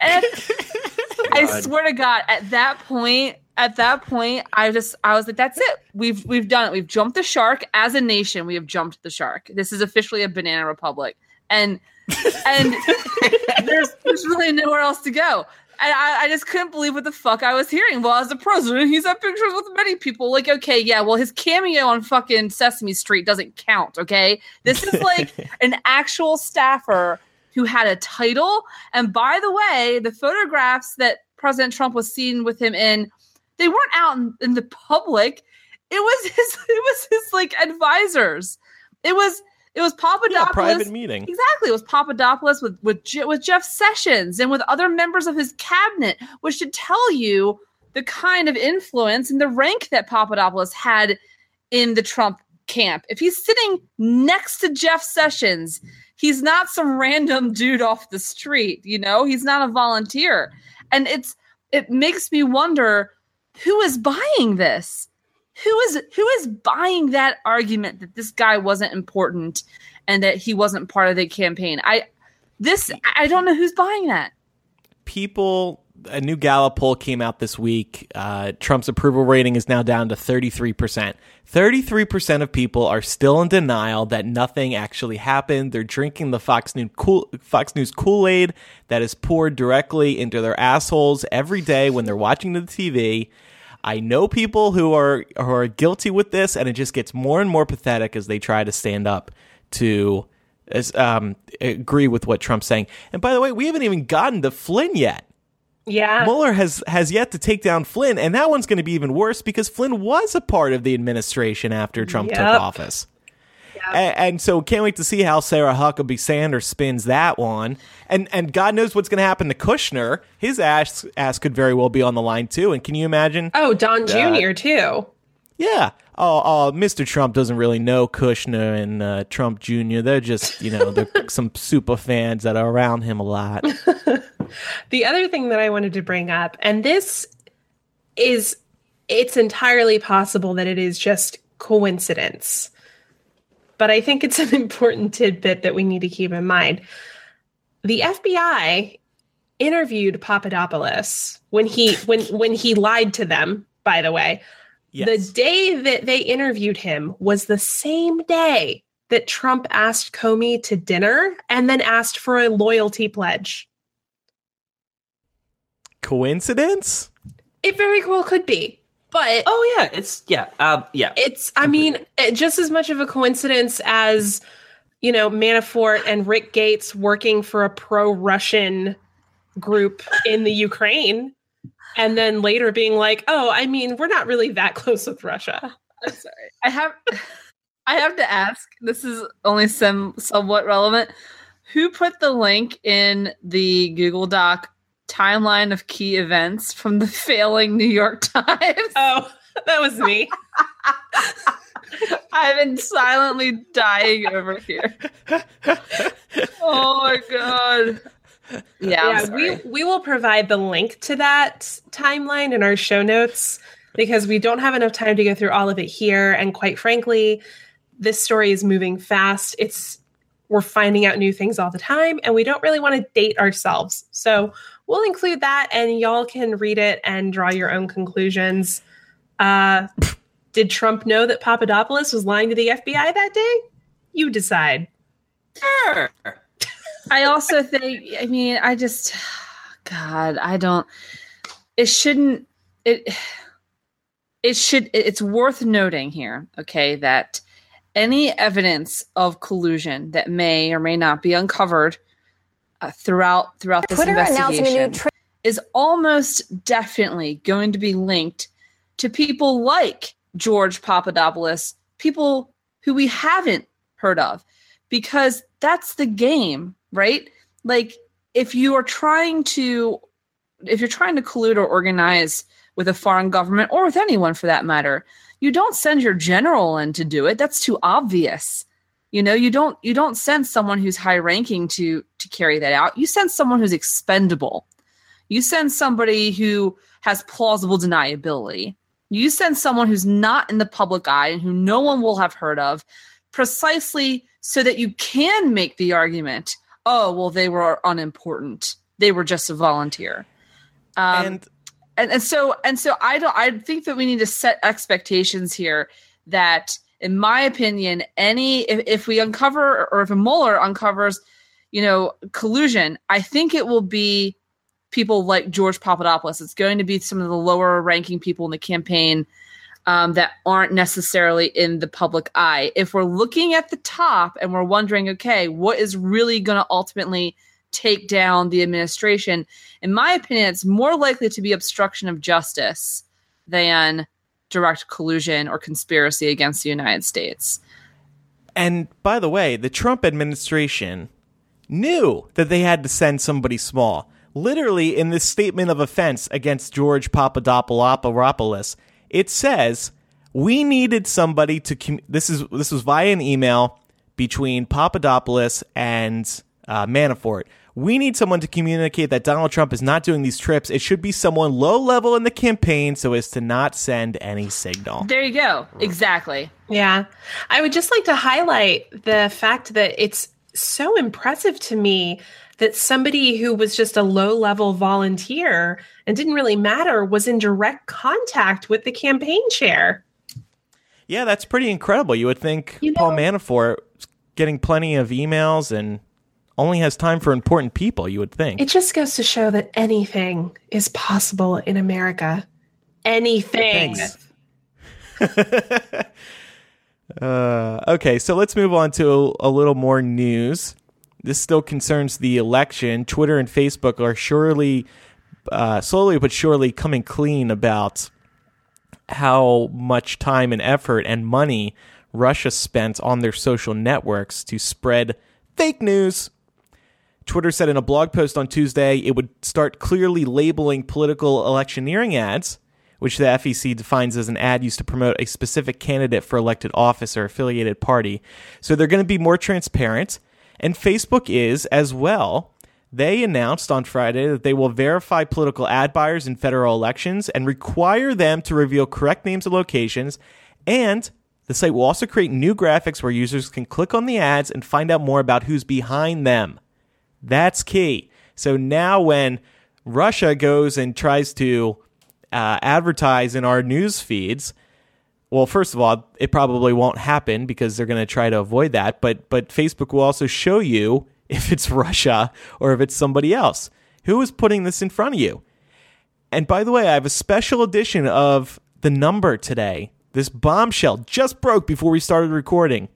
And I swear to God, at that point, at that point, I just I was like, that's it. We've we've done it. We've jumped the shark as a nation. We have jumped the shark. This is officially a banana republic. And and there's there's really nowhere else to go. And I, I just couldn't believe what the fuck I was hearing. Well, as a president, he's had pictures with many people. Like, okay, yeah, well, his cameo on fucking Sesame Street doesn't count, okay? This is like an actual staffer who had a title. And by the way, the photographs that President Trump was seen with him in, they weren't out in, in the public. It was his it was his like advisors. It was it was Papadopoulos. Yeah, private meeting. Exactly. It was Papadopoulos with with with Jeff Sessions and with other members of his cabinet, which should tell you the kind of influence and the rank that Papadopoulos had in the Trump camp. If he's sitting next to Jeff Sessions, he's not some random dude off the street, you know? He's not a volunteer. And it's it makes me wonder who is buying this? Who is who is buying that argument that this guy wasn't important and that he wasn't part of the campaign? I this I don't know who's buying that. People a new Gallup poll came out this week. Uh, Trump's approval rating is now down to 33%. 33% of people are still in denial that nothing actually happened. They're drinking the Fox News, cool, Fox News Kool-Aid that is poured directly into their assholes every day when they're watching the TV. I know people who are who are guilty with this, and it just gets more and more pathetic as they try to stand up to um, agree with what Trump's saying. And by the way, we haven't even gotten to Flynn yet. Yeah. Mueller has has yet to take down Flynn, and that one's going to be even worse because Flynn was a part of the administration after Trump Yep. took office. A- And, so can't wait to see how Sarah Huckabee Sanders spins that one. And and God knows what's going to happen to Kushner. His ass ass could very well be on the line too. And can you imagine? Oh, Don Jr. too. Yeah. Oh, oh, Mr. Trump doesn't really know Kushner and uh, Trump Jr. They're just, you know, they're some super fans that are around him a lot. The other thing that I wanted to bring up, and this is, it's entirely possible that it is just coincidence. But I think it's an important tidbit that we need to keep in mind. The FBI interviewed Papadopoulos when he when when he lied to them, by the way. Yes. The day that they interviewed him was the same day that Trump asked Comey to dinner and then asked for a loyalty pledge. Coincidence? It very well could be. But Oh yeah, it's yeah, uh, yeah. it's, I mean, just as much of a coincidence as, you know, Manafort and Rick Gates working for a pro Russian group in the Ukraine. And then later being like, oh, I mean, we're not really that close with Russia. I'm sorry. I have I have to ask. This is only some somewhat relevant. Who put the link in the Google Doc timeline of key events from the failing New York Times? Oh, that was me. I've been silently dying over here. Oh my god. Yeah, yeah, we we will provide the link to that timeline in our show notes because we don't have enough time to go through all of it here and quite frankly this story is moving fast it's we're finding out new things all the time and we don't really want to date ourselves so we'll include that and y'all can read it and draw your own conclusions. Uh did trump know that papadopoulos was lying to the fbi that day? You decide. Sure. I also think, I mean, I just, God, I don't, it shouldn't, it, it should, it's worth noting here, okay, that any evidence of collusion that may or may not be uncovered uh, throughout, throughout this Twitter announcing a new investigation tri- is almost definitely going to be linked to people like George Papadopoulos, people who we haven't heard of, because that's the game, right? Like, if you are trying to, if you're trying to collude or organize with a foreign government or with anyone for that matter, you don't send your general in to do it. That's too obvious. You know, you don't you don't send someone who's high ranking to to carry that out. You send someone who's expendable. You send somebody who has plausible deniability. You send someone who's not in the public eye and who no one will have heard of precisely so that you can make the argument, oh, well, they were unimportant. They were just a volunteer. Um, and and and so and so I don't I think that we need to set expectations here that in my opinion any if, if we uncover or if a Mueller uncovers you know collusion I think it will be people like George Papadopoulos it's going to be some of the lower ranking people in the campaign um, that aren't necessarily in the public eye if we're looking at the top and we're wondering okay what is really going to ultimately take down the administration. In my opinion, it's more likely to be obstruction of justice than direct collusion or conspiracy against the United States. And by the way, the Trump administration knew that they had to send somebody small. Literally, in this statement of offense against George Papadopoulos, it says we needed somebody to. Com- this is this was via an email between Papadopoulos and uh, Manafort we need someone to communicate that Donald Trump is not doing these trips. It should be someone low level in the campaign so as to not send any signal. There you go. Exactly. Yeah. I would just like to highlight the fact that it's so impressive to me that somebody who was just a low level volunteer and didn't really matter was in direct contact with the campaign chair. Yeah, that's pretty incredible. You would think you know, Paul Manafort getting plenty of emails and only has time for important people, you would think. It just goes to show that anything is possible in America. Anything. uh, okay, so let's move on to a little more news. This still concerns the election. Twitter and Facebook are surely, uh, slowly but surely, coming clean about how much time and effort and money Russia spent on their social networks to spread fake news Twitter said in a blog post on Tuesday it would start clearly labeling political electioneering ads, which the FEC defines as an ad used to promote a specific candidate for elected office or affiliated party. So they're going to be more transparent, and Facebook is as well. They announced on Friday that they will verify political ad buyers in federal elections and require them to reveal correct names and locations. And the site will also create new graphics where users can click on the ads and find out more about who's behind them. That's key. So now when Russia goes and tries to uh, advertise in our news feeds, well, first of all, it probably won't happen because they're going to try to avoid that. But but Facebook will also show you if it's Russia or if it's somebody else who is putting this in front of you. And by the way, I have a special edition of the number today. This bombshell just broke before we started recording.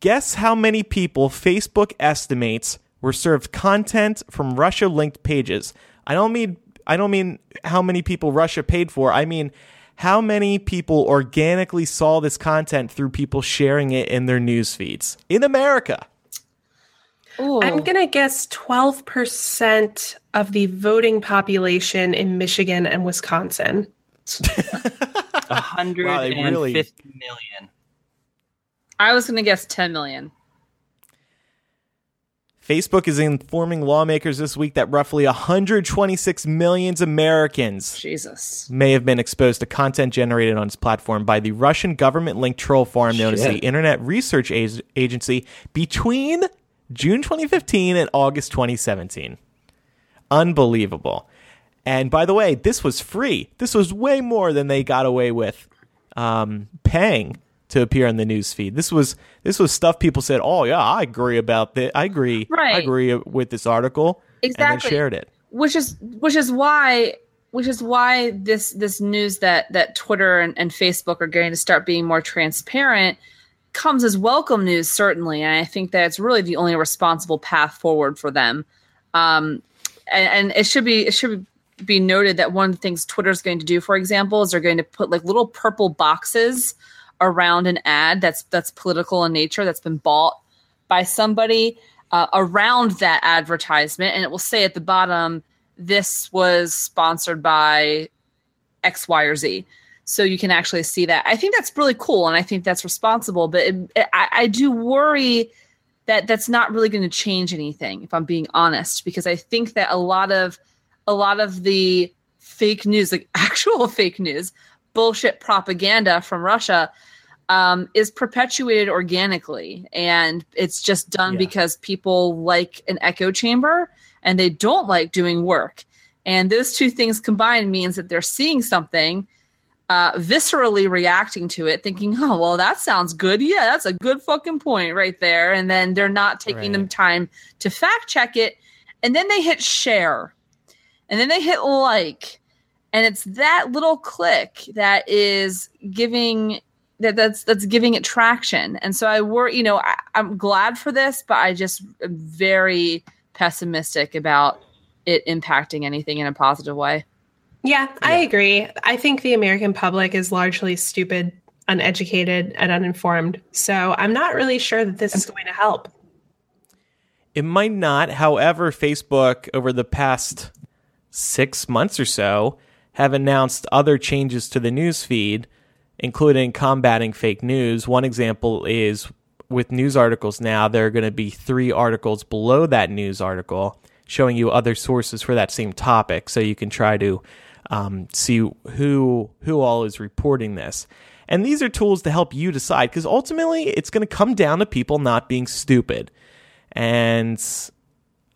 Guess how many people Facebook estimates were served content from Russia linked pages. I don't mean I don't mean how many people Russia paid for. I mean how many people organically saw this content through people sharing it in their news feeds in America. Ooh. I'm going to guess 12% of the voting population in Michigan and Wisconsin. 150 wow, really... million. I was going to guess 10 million. Facebook is informing lawmakers this week that roughly 126 million Americans Jesus. may have been exposed to content generated on its platform by the Russian government-linked troll farm known Shit. as the Internet Research Agency between June 2015 and August 2017. Unbelievable. And by the way, this was free. This was way more than they got away with um, paying to appear on the news feed. This was this was stuff people said, "Oh yeah, I agree about that. I agree. Right. I agree with this article." Exactly. shared it. Which is which is why which is why this this news that that Twitter and, and Facebook are going to start being more transparent comes as welcome news certainly and I think that it's really the only responsible path forward for them. Um, and, and it should be it should be noted that one of the things Twitter's going to do, for example, is they're going to put like little purple boxes around an ad that's that's political in nature that's been bought by somebody uh, around that advertisement, and it will say at the bottom, "This was sponsored by X, Y, or Z." So you can actually see that. I think that's really cool, and I think that's responsible. But it, it, I, I do worry that that's not really going to change anything, if I'm being honest, because I think that a lot of a lot of the fake news, like actual fake news, bullshit propaganda from Russia, um, is perpetuated organically, and it's just done Yeah. because people like an echo chamber and they don't like doing work. And those two things combined means that they're seeing something, uh, viscerally reacting to it, thinking, "Oh, well, that sounds good. Yeah, that's a good fucking point right there." And then they're not taking Right. them time to fact check it, and then they hit share, and then they hit like, and it's that little click that is giving that that's that's giving it traction. And so I worry, you know, I, I'm glad for this, but I just am very pessimistic about it impacting anything in a positive way. Yeah, I agree. I think the American public is largely stupid, uneducated, and uninformed. So I'm not really sure that this is going to help. It might not. However, Facebook over the past six months or so have announced other changes to the news feed, including combating fake news. One example is with news articles now, there are going to be three articles below that news article showing you other sources for that same topic, so you can try to um, see who who all is reporting this. And these are tools to help you decide because ultimately it's going to come down to people not being stupid. And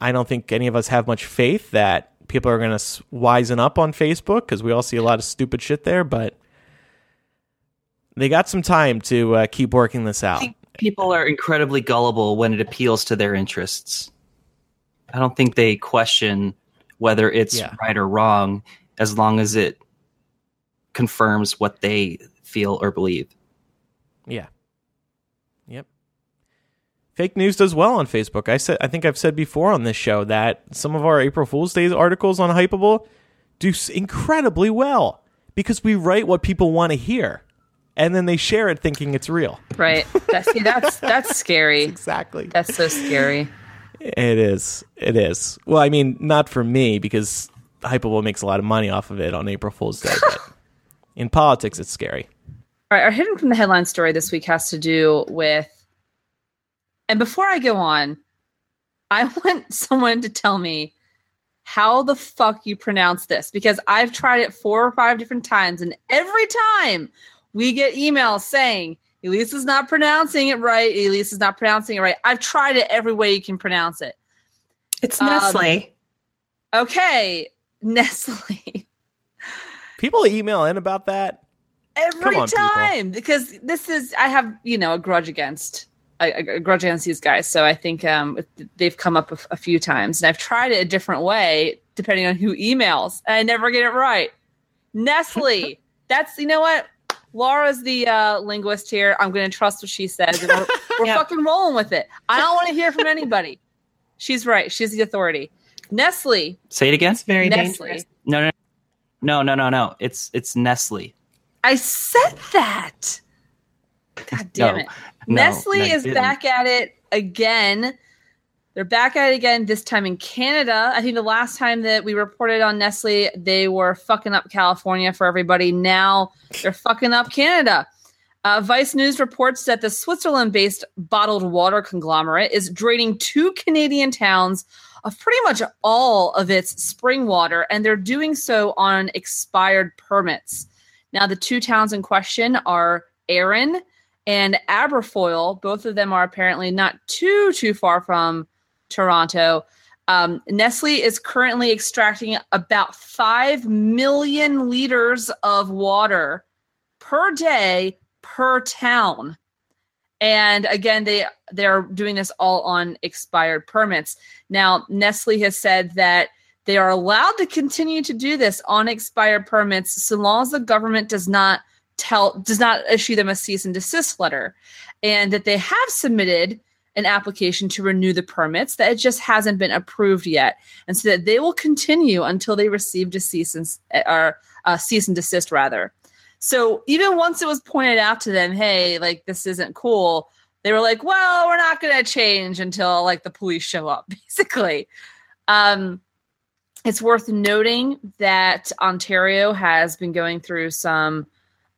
I don't think any of us have much faith that people are going to wisen up on Facebook because we all see a lot of stupid shit there. But they got some time to uh, keep working this out. People are incredibly gullible when it appeals to their interests. I don't think they question whether it's Yeah. right or wrong as long as it confirms what they feel or believe. Yeah. Fake news does well on Facebook. I said I think I've said before on this show that some of our April Fool's Day articles on Hypable do incredibly well because we write what people want to hear and then they share it thinking it's real. Right. That, see, that's that's scary. Exactly. That's so scary. It is. It is. Well, I mean, not for me because Hypable makes a lot of money off of it on April Fool's Day, but in politics it's scary. All right, our hidden from the headline story this week has to do with. And before I go on, I want someone to tell me how the fuck you pronounce this because I've tried it four or five different times, and every time we get emails saying Elise is not pronouncing it right. Elise is not pronouncing it right. I've tried it every way you can pronounce it. It's Um, Nestle. Okay, Nestle. People email in about that. every Come on, people. time because this is I have you know a grudge against a, a grudge against these guys. So I think um, they've come up a, a few times, and I've tried it a different way depending on who emails, and I never get it right. Nestle. That's you know what. Laura's the uh, linguist here. I'm going to trust what she says. And we're we're Yep. fucking rolling with it. I don't want to hear from anybody. She's right. She's the authority. Nestle. Say it again. It's very Nestle. dangerous. No, no, no, no, no, no. It's it's Nestle. I said that. God damn No. it. No, Nestle no, is didn't. back at it again. They're back at it again, this time in Canada. I think the last time that we reported on Nestle, they were fucking up California for everybody. Now they're fucking up Canada. Uh, Vice News reports that the Switzerland based bottled water conglomerate is draining two Canadian towns of pretty much all of its spring water, and they're doing so on expired permits. Now, the two towns in question are Erin and Aberfoyle. Both of them are apparently not too too far from Toronto. Um, Nestle is currently extracting about five million liters of water per day per town. And again, they they're doing this all on expired permits. Now, Nestle has said that they are allowed to continue to do this on expired permits so long as the government does not tell does not issue them a cease and desist letter and that they have submitted an application to renew the permits that it just hasn't been approved yet and so that they will continue until they receive a cease and or cease and desist rather. So even once it was pointed out to them hey like this isn't cool they were like well we're not going to change until like the police show up basically. Um it's worth noting that ontario has been going through some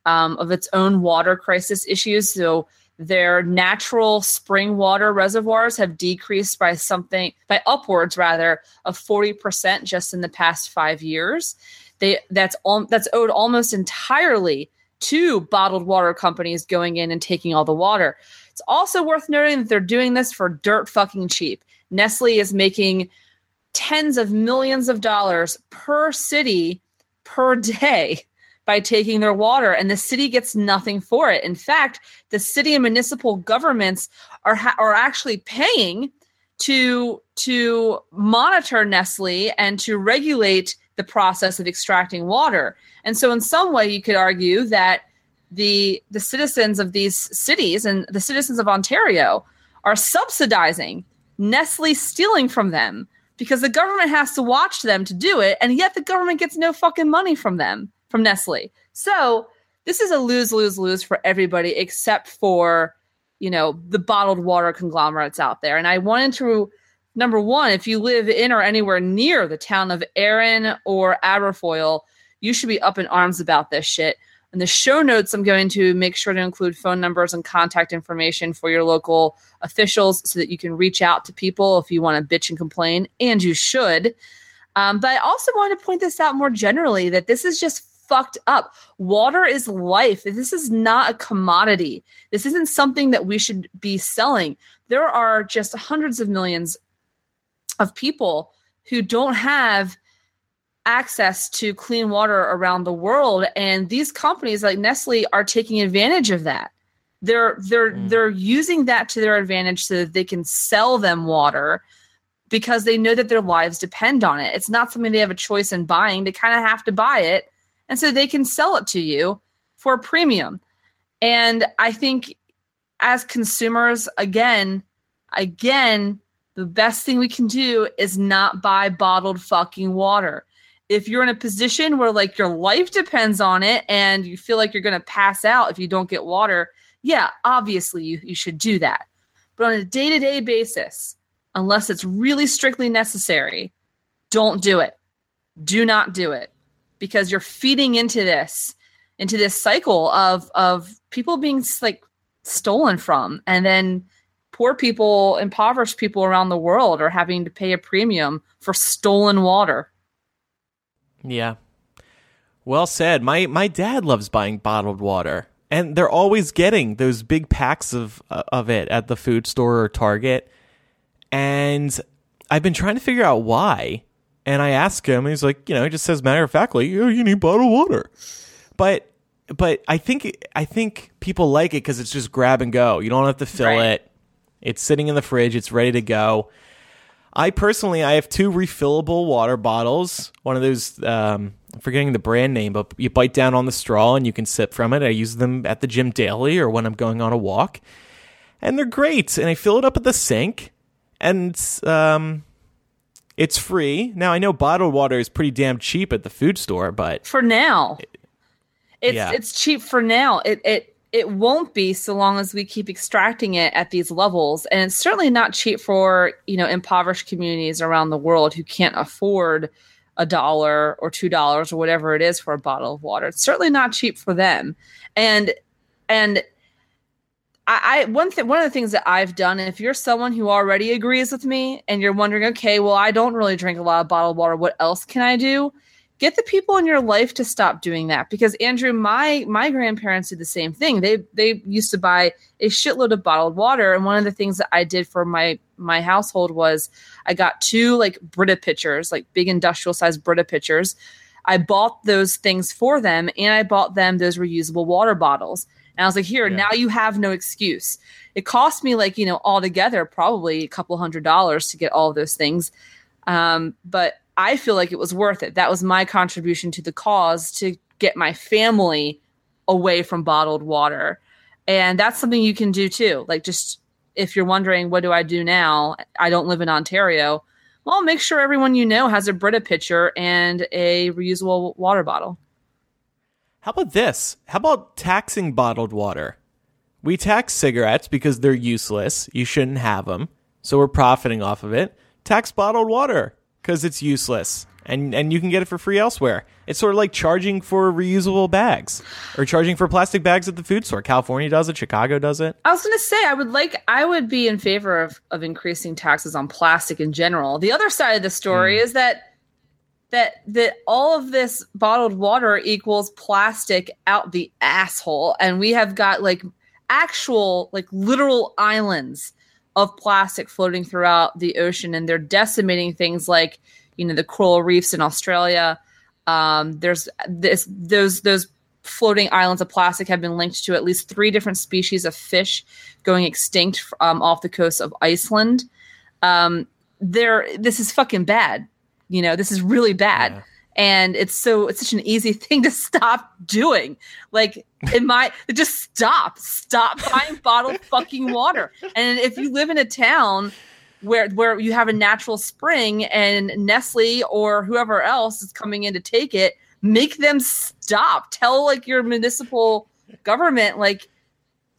um, of its own water crisis issues so their natural spring water reservoirs have decreased by something by upwards rather of 40% just in the past 5 years. They that's all that's owed almost entirely to bottled water companies going in and taking all the water. It's also worth noting that they're doing this for dirt fucking cheap. Nestle is making tens of millions of dollars per city per day by taking their water and the city gets nothing for it. In fact, the city and municipal governments are ha- are actually paying to to monitor Nestle and to regulate the process of extracting water. And so in some way you could argue that the the citizens of these cities and the citizens of Ontario are subsidizing Nestle stealing from them because the government has to watch them to do it and yet the government gets no fucking money from them from Nestle. So this is a lose lose lose for everybody except for you know the bottled water conglomerates out there. And I wanted to number one, if you live in or anywhere near the town of Erin or Aberfoyle, you should be up in arms about this shit. In the show notes, I'm going to make sure to include phone numbers and contact information for your local officials so that you can reach out to people if you want to bitch and complain, and you should. Um, but I also want to point this out more generally that this is just fucked up. Water is life. This is not a commodity. This isn't something that we should be selling. There are just hundreds of millions of people who don't have access to clean water around the world and these companies like Nestle are taking advantage of that. They're they're mm. they're using that to their advantage so that they can sell them water because they know that their lives depend on it. It's not something they have a choice in buying. They kind of have to buy it and so they can sell it to you for a premium. And I think as consumers, again, again, the best thing we can do is not buy bottled fucking water. If you're in a position where like your life depends on it and you feel like you're going to pass out if you don't get water, yeah, obviously you, you should do that. But on a day to day basis, unless it's really strictly necessary, don't do it. Do not do it because you're feeding into this into this cycle of of people being like stolen from. And then poor people impoverished people around the world are having to pay a premium for stolen water. Yeah. Well said. My my dad loves buying bottled water and they're always getting those big packs of uh, of it at the food store or target. And i've been trying to figure out why and I ask him, he's like, you know, he just says matter of factly, oh, you need bottled water. But but I think I think people like it because it's just grab and go. You don't have to fill right. it. It's sitting in the fridge. It's ready to go. I personally, I have two refillable water bottles. One of those, um, I'm forgetting the brand name, but you bite down on the straw and you can sip from it. I use them at the gym daily or when I'm going on a walk, and they're great. And I fill it up at the sink, and um, it's free. Now I know bottled water is pretty damn cheap at the food store, but for now, it's yeah. it's cheap for now. It it it won't be so long as we keep extracting it at these levels, and it's certainly not cheap for you know impoverished communities around the world who can't afford a dollar or two dollars or whatever it is for a bottle of water. It's certainly not cheap for them, and and I, I one thing one of the things that I've done, if you're someone who already agrees with me and you're wondering, okay, well, I don't really drink a lot of bottled water. What else can I do? Get the people in your life to stop doing that. Because Andrew, my my grandparents did the same thing. They they used to buy a shitload of bottled water. And one of the things that I did for my my household was I got two like Brita pitchers, like big industrial sized Brita pitchers. I bought those things for them and I bought them those reusable water bottles and I was like, here, yeah. now you have no excuse. It cost me like, you know, altogether probably a couple hundred dollars to get all of those things. Um, but I feel like it was worth it. That was my contribution to the cause to get my family away from bottled water. And that's something you can do too. Like just if you're wondering what do I do now, I don't live in Ontario. Well, make sure everyone you know has a Brita pitcher and a reusable water bottle. How about this? How about taxing bottled water? We tax cigarettes because they're useless. You shouldn't have them. So we're profiting off of it. Tax bottled water because it's useless. And, and you can get it for free elsewhere. It's sort of like charging for reusable bags or charging for plastic bags at the food store. California does it, Chicago does it. I was going to say I would like I would be in favor of of increasing taxes on plastic in general. The other side of the story hmm. is that that that all of this bottled water equals plastic out the asshole and we have got like actual like literal islands of plastic floating throughout the ocean and they're decimating things like you know the coral reefs in Australia um, there's this those those floating islands of plastic have been linked to at least three different species of fish going extinct um, off the coast of Iceland. Um, there, this is fucking bad. You know, this is really bad. Yeah. And it's so it's such an easy thing to stop doing. Like in my just stop, stop buying bottled fucking water. And if you live in a town where where you have a natural spring and Nestle or whoever else is coming in to take it, make them stop. Tell like your municipal government like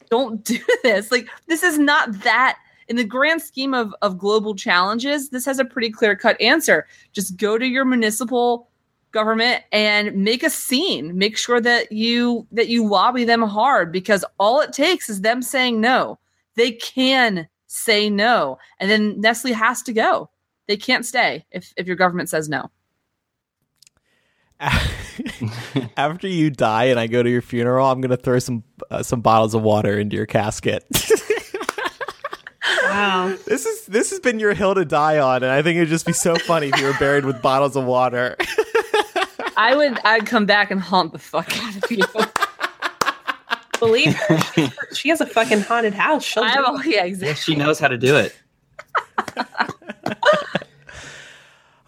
don't do this. Like this is not that in the grand scheme of of global challenges, this has a pretty clear-cut answer. Just go to your municipal government and make a scene. Make sure that you that you lobby them hard because all it takes is them saying no. They can say no. And then Nestle has to go. They can't stay if, if your government says no. After you die and I go to your funeral, I'm going to throw some uh, some bottles of water into your casket. Wow. this is this has been your hill to die on, and I think it'd just be so funny if you were buried with bottles of water. I would I'd come back and haunt the fuck out of you. Believe her. She, she has a fucking haunted house. She'll I do have it. a, yeah, exactly. She knows how to do it.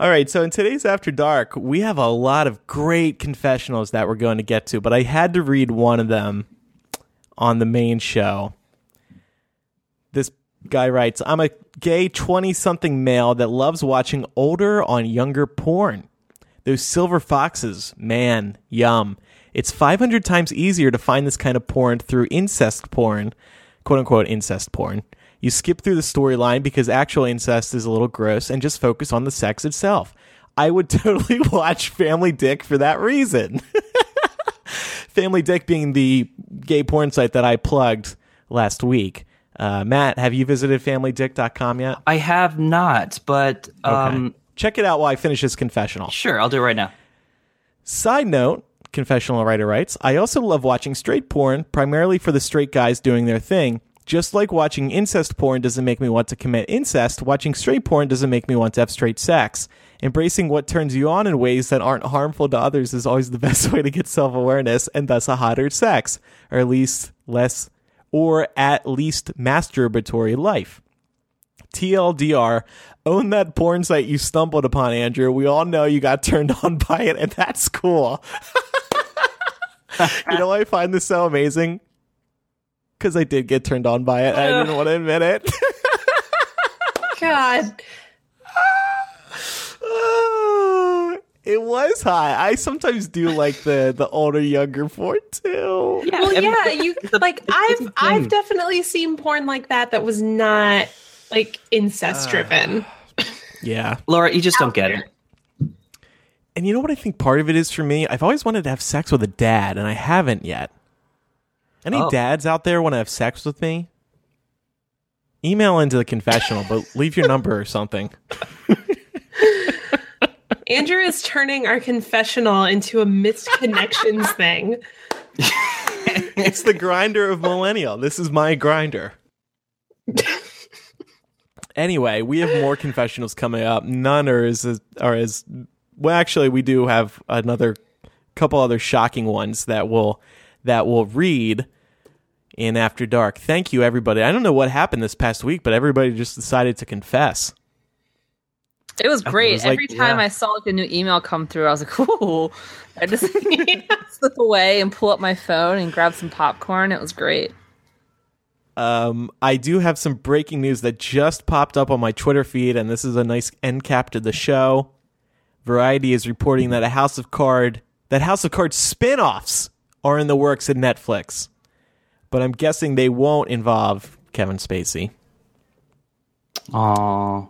All right, so in today's After Dark, we have a lot of great confessionals that we're going to get to, but I had to read one of them on the main show. Guy writes I'm a gay 20 something male that loves watching older on younger porn. Those silver foxes, man, yum. It's 500 times easier to find this kind of porn through incest porn, quote unquote incest porn. You skip through the storyline because actual incest is a little gross and just focus on the sex itself. I would totally watch Family Dick for that reason. Family Dick being the gay porn site that I plugged last week. Uh, Matt, have you visited FamilyDick.com yet? I have not, but um, Check it out while I finish this confessional. sure, I'll do it right now. Side note, confessional writer writes, I also love watching straight porn, primarily for the straight guys doing their thing. Just like watching incest porn doesn't make me want to commit incest, watching straight porn doesn't make me want to have straight sex. Embracing what turns you on in ways that aren't harmful to others is always the best way to get self awareness and thus a hotter sex, or at least less, or at least masturbatory life. TLDR, own that porn site you stumbled upon, Andrew. We all know you got turned on by it, and that's cool. you know why I find this so amazing? Because I did get turned on by it. I didn't want to admit it. God. It was high. I sometimes do like the the older, younger porn too. Well, yeah, you like it's a I've. I've definitely seen porn like that that was not like incest ah. driven. Yeah. Laura, you just don't get it. And you know what I think part of it is for me? I've always wanted to have sex with a dad, and I haven't yet. Any Oh. dads out there want to have sex with me? Email into the confessional, but leave your number or something. Andrew is turning our confessional into a missed connections thing. It's the Grindr of millennial. This is my Grindr. anyway, we have more confessionals coming up. None are as are as well. Actually, we do have another couple other shocking ones that will that will read in After Dark. Thank you, everybody. I don't know what happened this past week, but everybody just decided to confess. It was great. was like- Every time yeah. I saw like a new email come through, I was like, "Ooh!" I just slip away and pull up my phone and grab some popcorn. It was great. Um, I do have some breaking news that just popped up on my Twitter feed, and this is a nice end cap to the show. Variety is reporting that a House of Card that House of Cards spin-offs are in the works at Netflix. But I'm guessing they won't involve Kevin Spacey. Aw.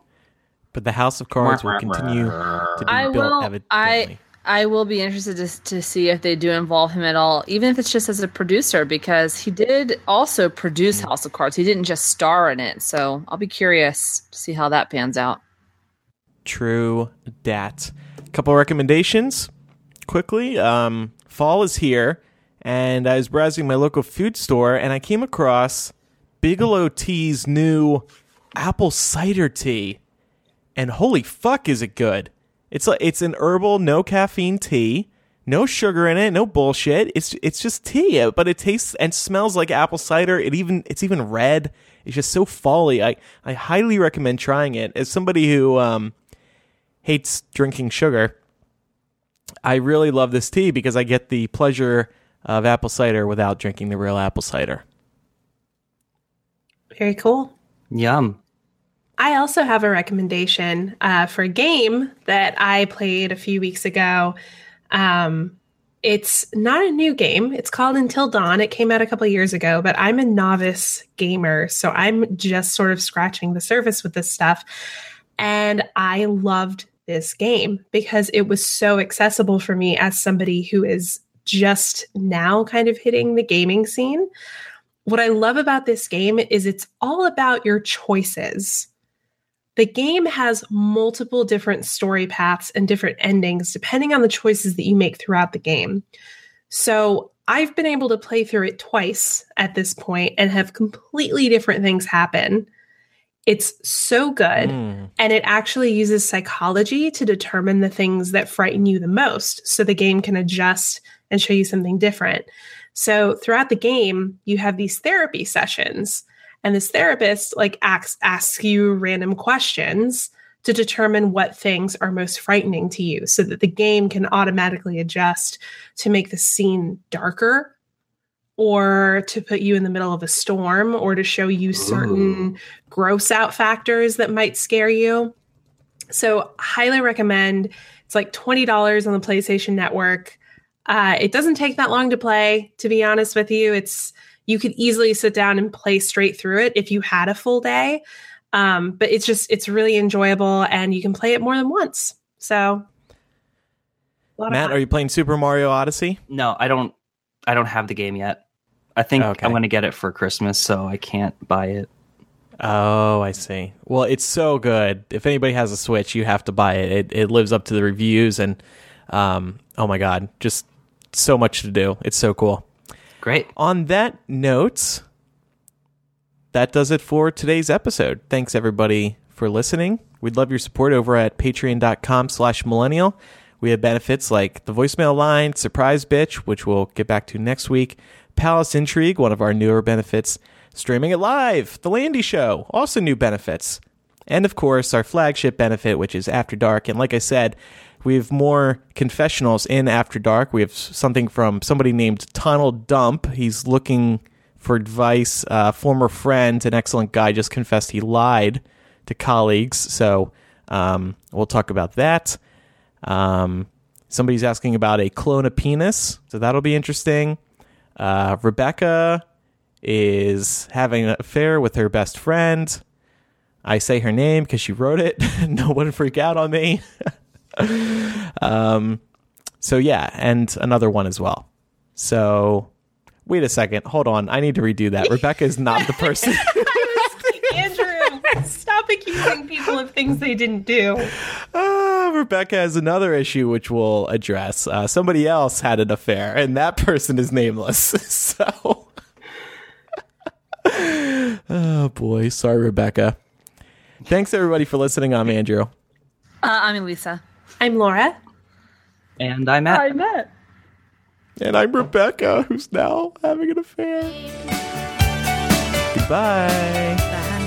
But the House of Cards will continue to be I built will. evidently. I I will be interested to to see if they do involve him at all, even if it's just as a producer, because he did also produce House of Cards. He didn't just star in it, so I'll be curious to see how that pans out. True dat. A Couple recommendations quickly. Um, fall is here, and I was browsing my local food store, and I came across Bigelow Tea's new apple cider tea, and holy fuck, is it good! It's like it's an herbal, no caffeine tea, no sugar in it, no bullshit. It's it's just tea, but it tastes and smells like apple cider. It even it's even red. It's just so folly. I I highly recommend trying it. As somebody who um hates drinking sugar, I really love this tea because I get the pleasure of apple cider without drinking the real apple cider. Very cool. Yum. I also have a recommendation uh, for a game that I played a few weeks ago. Um, it's not a new game. It's called Until Dawn. It came out a couple years ago, but I'm a novice gamer, so I'm just sort of scratching the surface with this stuff. And I loved this game because it was so accessible for me as somebody who is just now kind of hitting the gaming scene. What I love about this game is it's all about your choices. The game has multiple different story paths and different endings depending on the choices that you make throughout the game. So I've been able to play through it twice at this point and have completely different things happen. It's so good. Mm. And it actually uses psychology to determine the things that frighten you the most. So the game can adjust and show you something different. So throughout the game, you have these therapy sessions, and this therapist like asks, asks you random questions to determine what things are most frightening to you so that the game can automatically adjust to make the scene darker or to put you in the middle of a storm or to show you certain gross out factors that might scare you. So, highly recommend. It's like $20 on the PlayStation Network. Uh, it doesn't take that long to play, to be honest with you. It's you could easily sit down and play straight through it if you had a full day. Um, but it's just it's really enjoyable and you can play it more than once. So a lot of Matt, are you playing Super Mario Odyssey? No, I don't. I don't have the game yet. I think Okay. I'm going to get it for Christmas, so I can't buy it. Oh, I see. Well, it's so good. If anybody has a Switch, you have to buy it. It, it lives up to the reviews, and um, oh my god, just so much to do. It's so cool. Great. On that note, that does it for today's episode. Thanks everybody for listening. We'd love your support over at patreon.com slash millennial. We have benefits like the voicemail line, surprise bitch, which we'll get back to next week, Palace Intrigue, one of our newer benefits, streaming it live, the Landy Show, also new benefits. And of course, our flagship benefit, which is After Dark. And like I said, we have more confessionals in After Dark. We have something from somebody named Tunnel Dump. He's looking for advice. Uh, former friend, an excellent guy, just confessed he lied to colleagues. So um, we'll talk about that. Um, somebody's asking about a clone of penis. So that'll be interesting. Uh, Rebecca is having an affair with her best friend. I say her name because she wrote it. no one freak out on me. um, so yeah, and another one as well. So wait a second, hold on. I need to redo that. Rebecca is not the person. I was like, Andrew, stop accusing people of things they didn't do. Ah, Rebecca has another issue which we'll address. Uh, somebody else had an affair, and that person is nameless. so, oh boy, sorry, Rebecca. Thanks everybody for listening. I'm Andrew. Uh, I'm Elisa. I'm Laura. And I'm at. met. And I'm Rebecca, who's now having an affair. Goodbye.